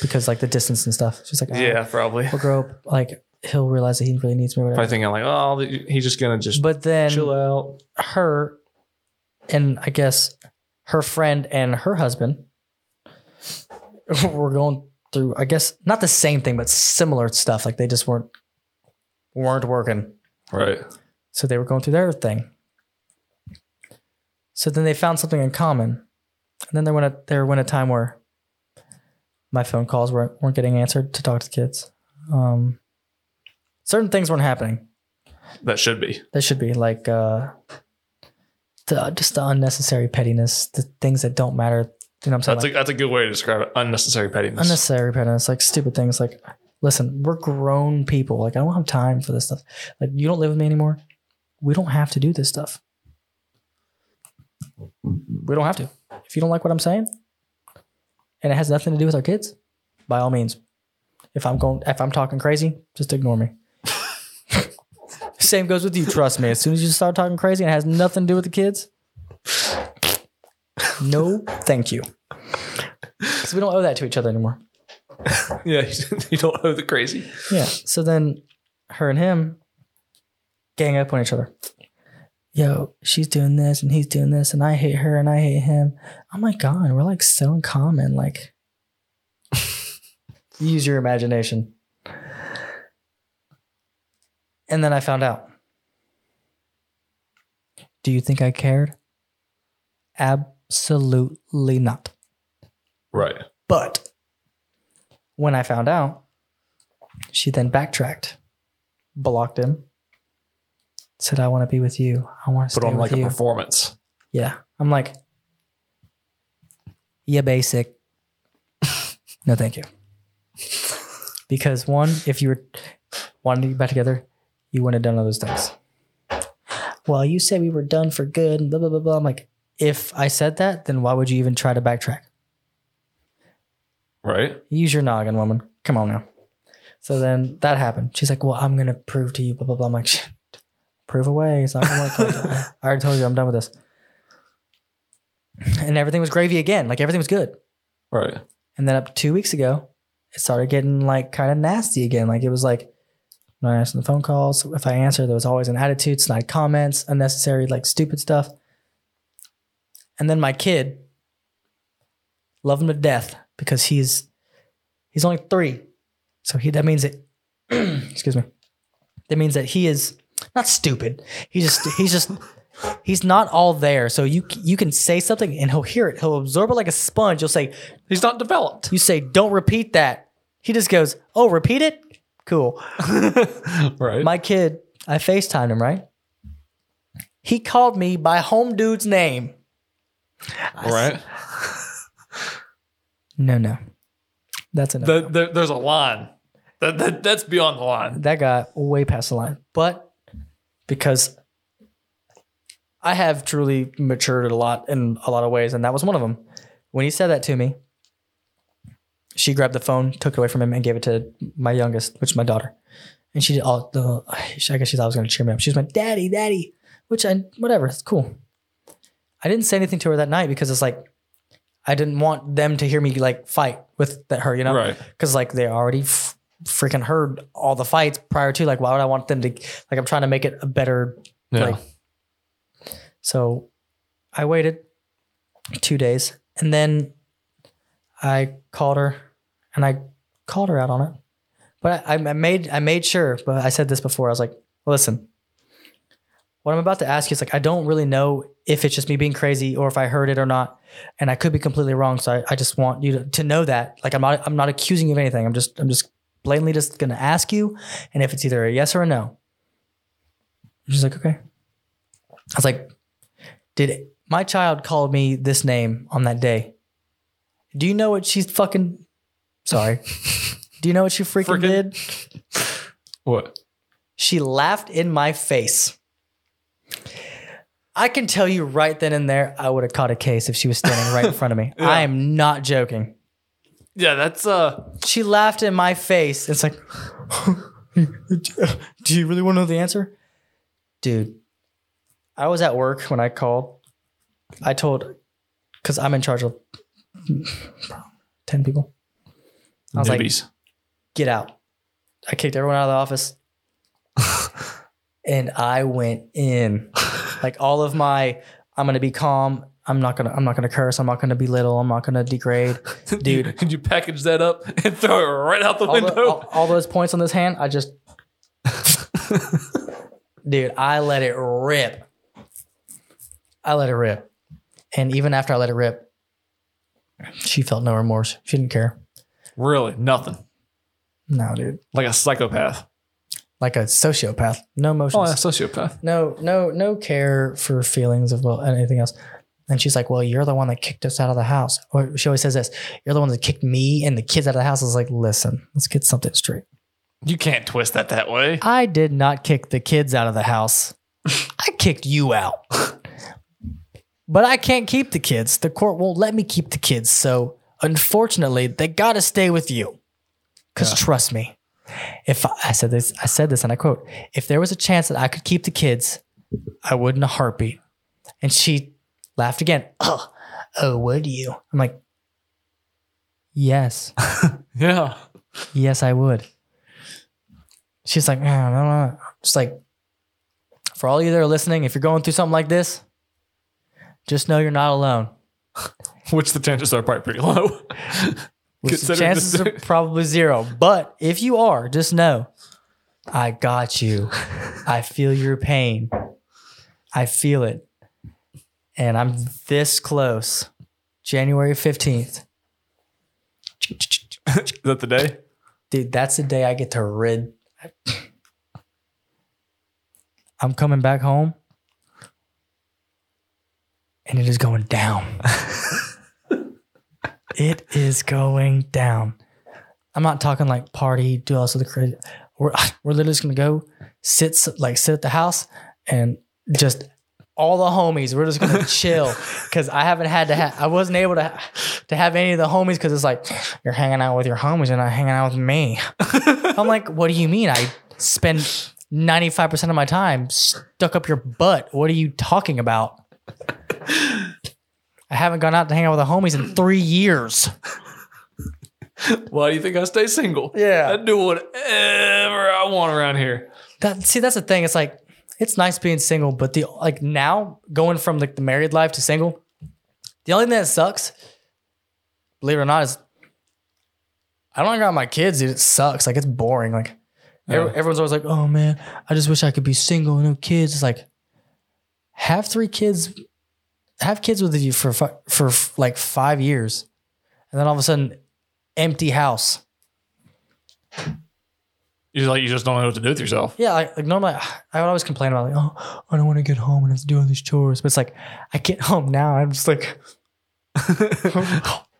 Because like the distance and stuff. She's like, oh, Yeah, ah, probably. we'll grow up like he'll realize that he really needs me or Probably whatever. thinking like, oh, he's just gonna just But then chill out. her and I guess her friend and her husband were going through I guess not the same thing but similar stuff. Like they just weren't weren't working. Right. So they were going through their thing. So then they found something in common. And then there went a there went a time where my phone calls weren't weren't getting answered to talk to kids. Um, certain things weren't happening. That should be. That should be like uh, the just the unnecessary pettiness, the things that don't matter. You know what I'm saying? That's Like, a that's a good way to describe it. Unnecessary pettiness. unnecessary pettiness, like stupid things. Like, listen, we're grown people. Like, I don't have time for this stuff. Like, you don't live with me anymore. We don't have to do this stuff. We don't have to. If you don't like what I'm saying, and it has nothing to do with our kids, by all means. If I'm going, if I'm talking crazy, just ignore me. Same goes with you. Trust me. As soon as you start talking crazy and it has nothing to do with the kids, no, thank you. Because we don't owe that to each other anymore. yeah, you don't owe the crazy. Yeah. So then her and him gang up on each other. Yo, she's doing this and he's doing this, and I hate her and I hate him. Oh my God, we're like so in common. Like, use your imagination. And then I found out Do you think I cared? Absolutely not. Right. But when I found out, she then backtracked, blocked him, said, I want to be with you. I want to Put on with like you. a performance. Yeah. I'm like, yeah, basic. no, thank you. Because one, if you were wanting to get back together, you wouldn't have done all those things. Well, you said we were done for good and blah, blah, blah, blah. I'm like, if I said that, then why would you even try to backtrack? Right. Use your noggin, woman. Come on now. So then that happened. She's like, well, I'm going to prove to you, blah, blah, blah. I'm like, "Shit, prove away. It's not to work. like that. I already told you I'm done with this. And everything was gravy again. Like everything was good. Right. And then up two weeks ago, it started getting like kind of nasty again. Like it was like not answering the phone calls. If I answer, there was always an attitude, snide comments, unnecessary, like stupid stuff. And then my kid, love him to death because he's he's only three. So he that means that excuse me. That means that he is not stupid. He just he's just he's not all there. So you you can say something and he'll hear it. He'll absorb it like a sponge. You'll say, He's not developed. you say, don't repeat that. He just goes, oh, repeat it? Cool. right. My kid, I FaceTimed him, right? He called me by home dude's name. right. No, no. That's enough. The, the, there's a line. That, that that's beyond the line. that got way past the line. But because I have truly matured a lot in a lot of ways, and that was one of them. When he said that to me, she grabbed the phone, took it away from him, and gave it to my youngest, which is my daughter. And she did all the. I guess she thought I was going to cheer me up. She was like, "Daddy, Daddy," which I whatever. It's cool. I didn't say anything to her that night because it's like I didn't want them to hear me like fight with that her, you know, Right. because like they already f- freaking heard all the fights prior to. Like, why would I want them to? Like, I'm trying to make it a better Yeah. like. So, I waited two days, and then I called her, and I called her out on it. But I, I made I made sure. But I said this before. I was like, listen. What I'm about to ask you is like I don't really know if it's just me being crazy or if I heard it or not, and I could be completely wrong. So I, I just want you to, to know that like I'm not I'm not accusing you of anything. I'm just I'm just blatantly just gonna ask you, and if it's either a yes or a no. She's like, okay. I was like, did my child call me this name on that day? Do you know what she's fucking? Sorry. Do you know what she freaking Freaking- did? What? She laughed in my face. I can tell you right then and there, I would have caught a case if she was standing right in front of me. Yeah. I am not joking. Yeah, that's uh. She laughed in my face. It's like, do you really want to know the answer? Dude, I was at work when I called. I told, because I'm in charge of 10 people. I was like, newbies. get out. I kicked everyone out of the office. and I went in. Like all of my I'm gonna be calm. I'm not gonna I'm not gonna curse. I'm not gonna belittle. I'm not gonna degrade. Dude. Could you package that up and throw it right out the All, window? the- all, all those points on this hand, I just Dude, I let it rip. I let it rip. And even after I let it rip, she felt no remorse. She didn't care. really, nothing. No, dude. Like a psychopath. Like a sociopath. No emotions. Oh, a sociopath. no no no care for feelings of well anything else and she's like well you're the one that kicked us out of the house. Or she always says this you're the one that kicked me and the kids out of the house. I was like listen let's get something straight. You can't twist that that way. i did not kick the kids out of the house. I kicked you out. But i can't keep the kids. The court won't let me keep the kids. So unfortunately they gotta stay with you. Because trust me if I, I said this i said this and i quote if there was a chance that i could keep the kids i would in a heartbeat and she laughed again oh oh would you i'm like yes Yeah. yes i would she's like "Man, I don't know." just like for all you that are listening if you're going through something like this just know you're not alone Which the chances are probably pretty low. Which the chances are probably zero. But if you are, just know I got you. I feel your pain. I feel it. And I'm this close. January 15th. Is that the day? Dude, that's the day I get to rid. I'm coming back home and it is going down. it is going down. I'm not talking like party, do all this other crazy. We're, we're literally just gonna go sit, like sit at the house and just all the homies. We're just gonna chill because I haven't had to have. I wasn't able to to have any of the homies because it's like you're hanging out with your homies and not hanging out with me. I'm like, what do you mean? I spend 95% of my time stuck up your butt. What are you talking about? I haven't gone out to hang out with the homies in three years. Why do you think I stay single? Yeah. I do whatever I want around here. That see, that's the thing. It's like it's nice being single, but the like now going from like the married life to single, the only thing that sucks, believe it or not, is I don't got my kids. Dude, it sucks. Like it's boring. Like Yeah. everyone's always like, "Oh man, I just wish I could be single, no kids." It's like have three kids, have kids with you for fi- for like five years, and then all of a sudden, empty house. You like you just don't know what to do with yourself. Yeah, like, like normally I would always complain about like, oh, I don't want to get home and have to do all these chores. But it's like I get home now, I'm just like,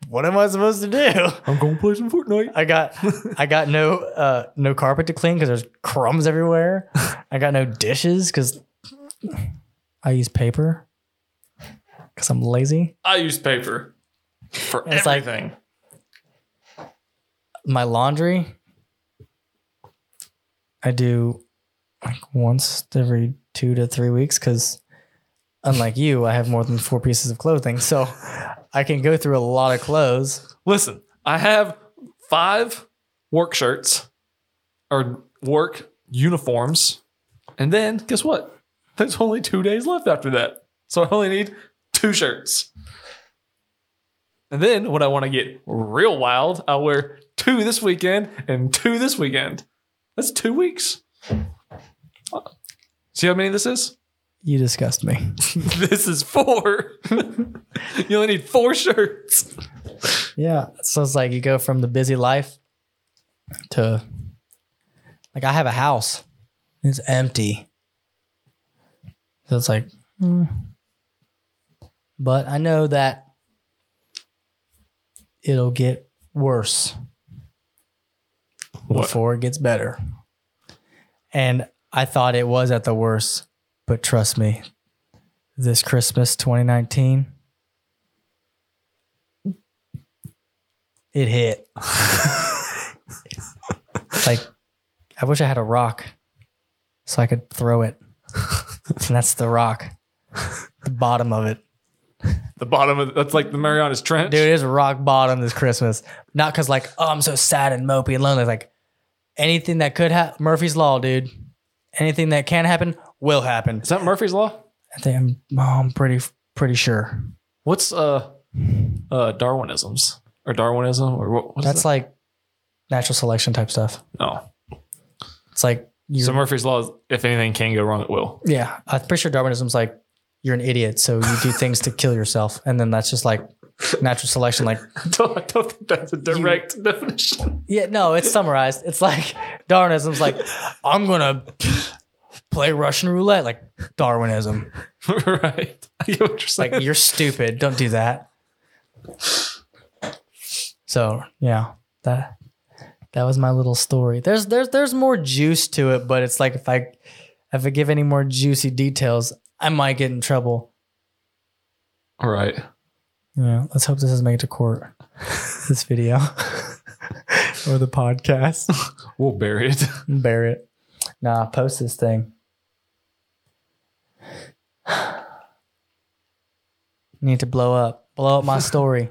what am I supposed to do? I'm gonna play some Fortnite. I got I got no uh no carpet to clean because there's crumbs everywhere. I got no dishes because I use paper because I'm lazy. I use paper for It's like- everything. My laundry, I do like once every two to three weeks because unlike you, I have more than four pieces of clothing. So I can go through a lot of clothes. Listen, I have five work shirts or work uniforms, and then guess what? There's only two days left after that, so I only need two shirts. And then when I want to get real wild, I'll wear two this weekend and two this weekend. That's two weeks. See how many this is? You disgust me. This is four. you only need four shirts. Yeah. So it's like you go from the busy life to like I have a house. It's empty. So it's like, hmm. but I know that it'll get worse What? before it gets better. And I thought it was at the worst, but trust me, this Christmas 2019, it hit. like, I wish I had a rock so I could throw it. and that's the rock, the bottom of it. The bottom of that's like the Marianas Trench. Dude, it is rock bottom this Christmas. Not because like, oh, I'm so sad and mopey and lonely. Like anything that could happen, Murphy's Law, dude. Anything that can happen will happen. Is that Murphy's Law? I think I'm, oh, I'm pretty pretty sure. What's uh uh Darwinisms or Darwinism or what? That's that? like natural selection type stuff. No, It's like you. So Murphy's Law is if anything can go wrong, it will. yeah, I'm pretty sure Darwinism's like you're an idiot, so you do things to kill yourself, and then that's just like natural selection. Like, I don't, I don't think that's a direct definition. yeah, no, it's summarized. It's like Darwinism's like I'm gonna play Russian roulette, like Darwinism. right. You're. Like you're stupid. Don't do that. So yeah, that that was my little story. There's there's there's more juice to it, but it's like if I if I give any more juicy details, I might get in trouble. All right. Yeah, let's hope this doesn't make it to court. This video or the podcast. We'll bury it. bury it. Nah, post this thing. Need to blow up. Blow up my story.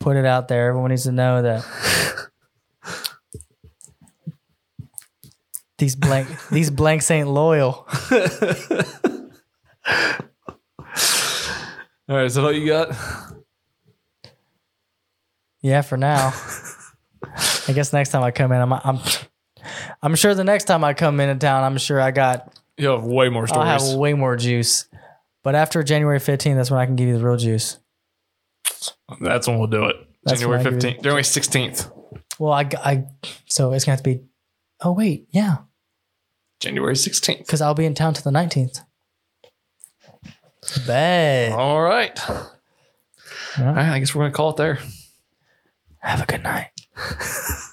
Put it out there. Everyone needs to know that these blank these blanks ain't loyal. All right. Is that all you got? Yeah, for now. I guess next time I come in, I'm I'm I'm sure the next time I come into town, I'm sure I got You have way more stories. I'll have way more juice. But after January 15th, that's when I can give you the real juice. That's when we'll do it. That's January when I give you- 15th. January 16th. Well, I, I so it's gonna have to be. Oh wait, yeah, January 16th. because I'll be in town to the 19th. Bet. All right. All right. I guess we're going to call it there. Have a good night.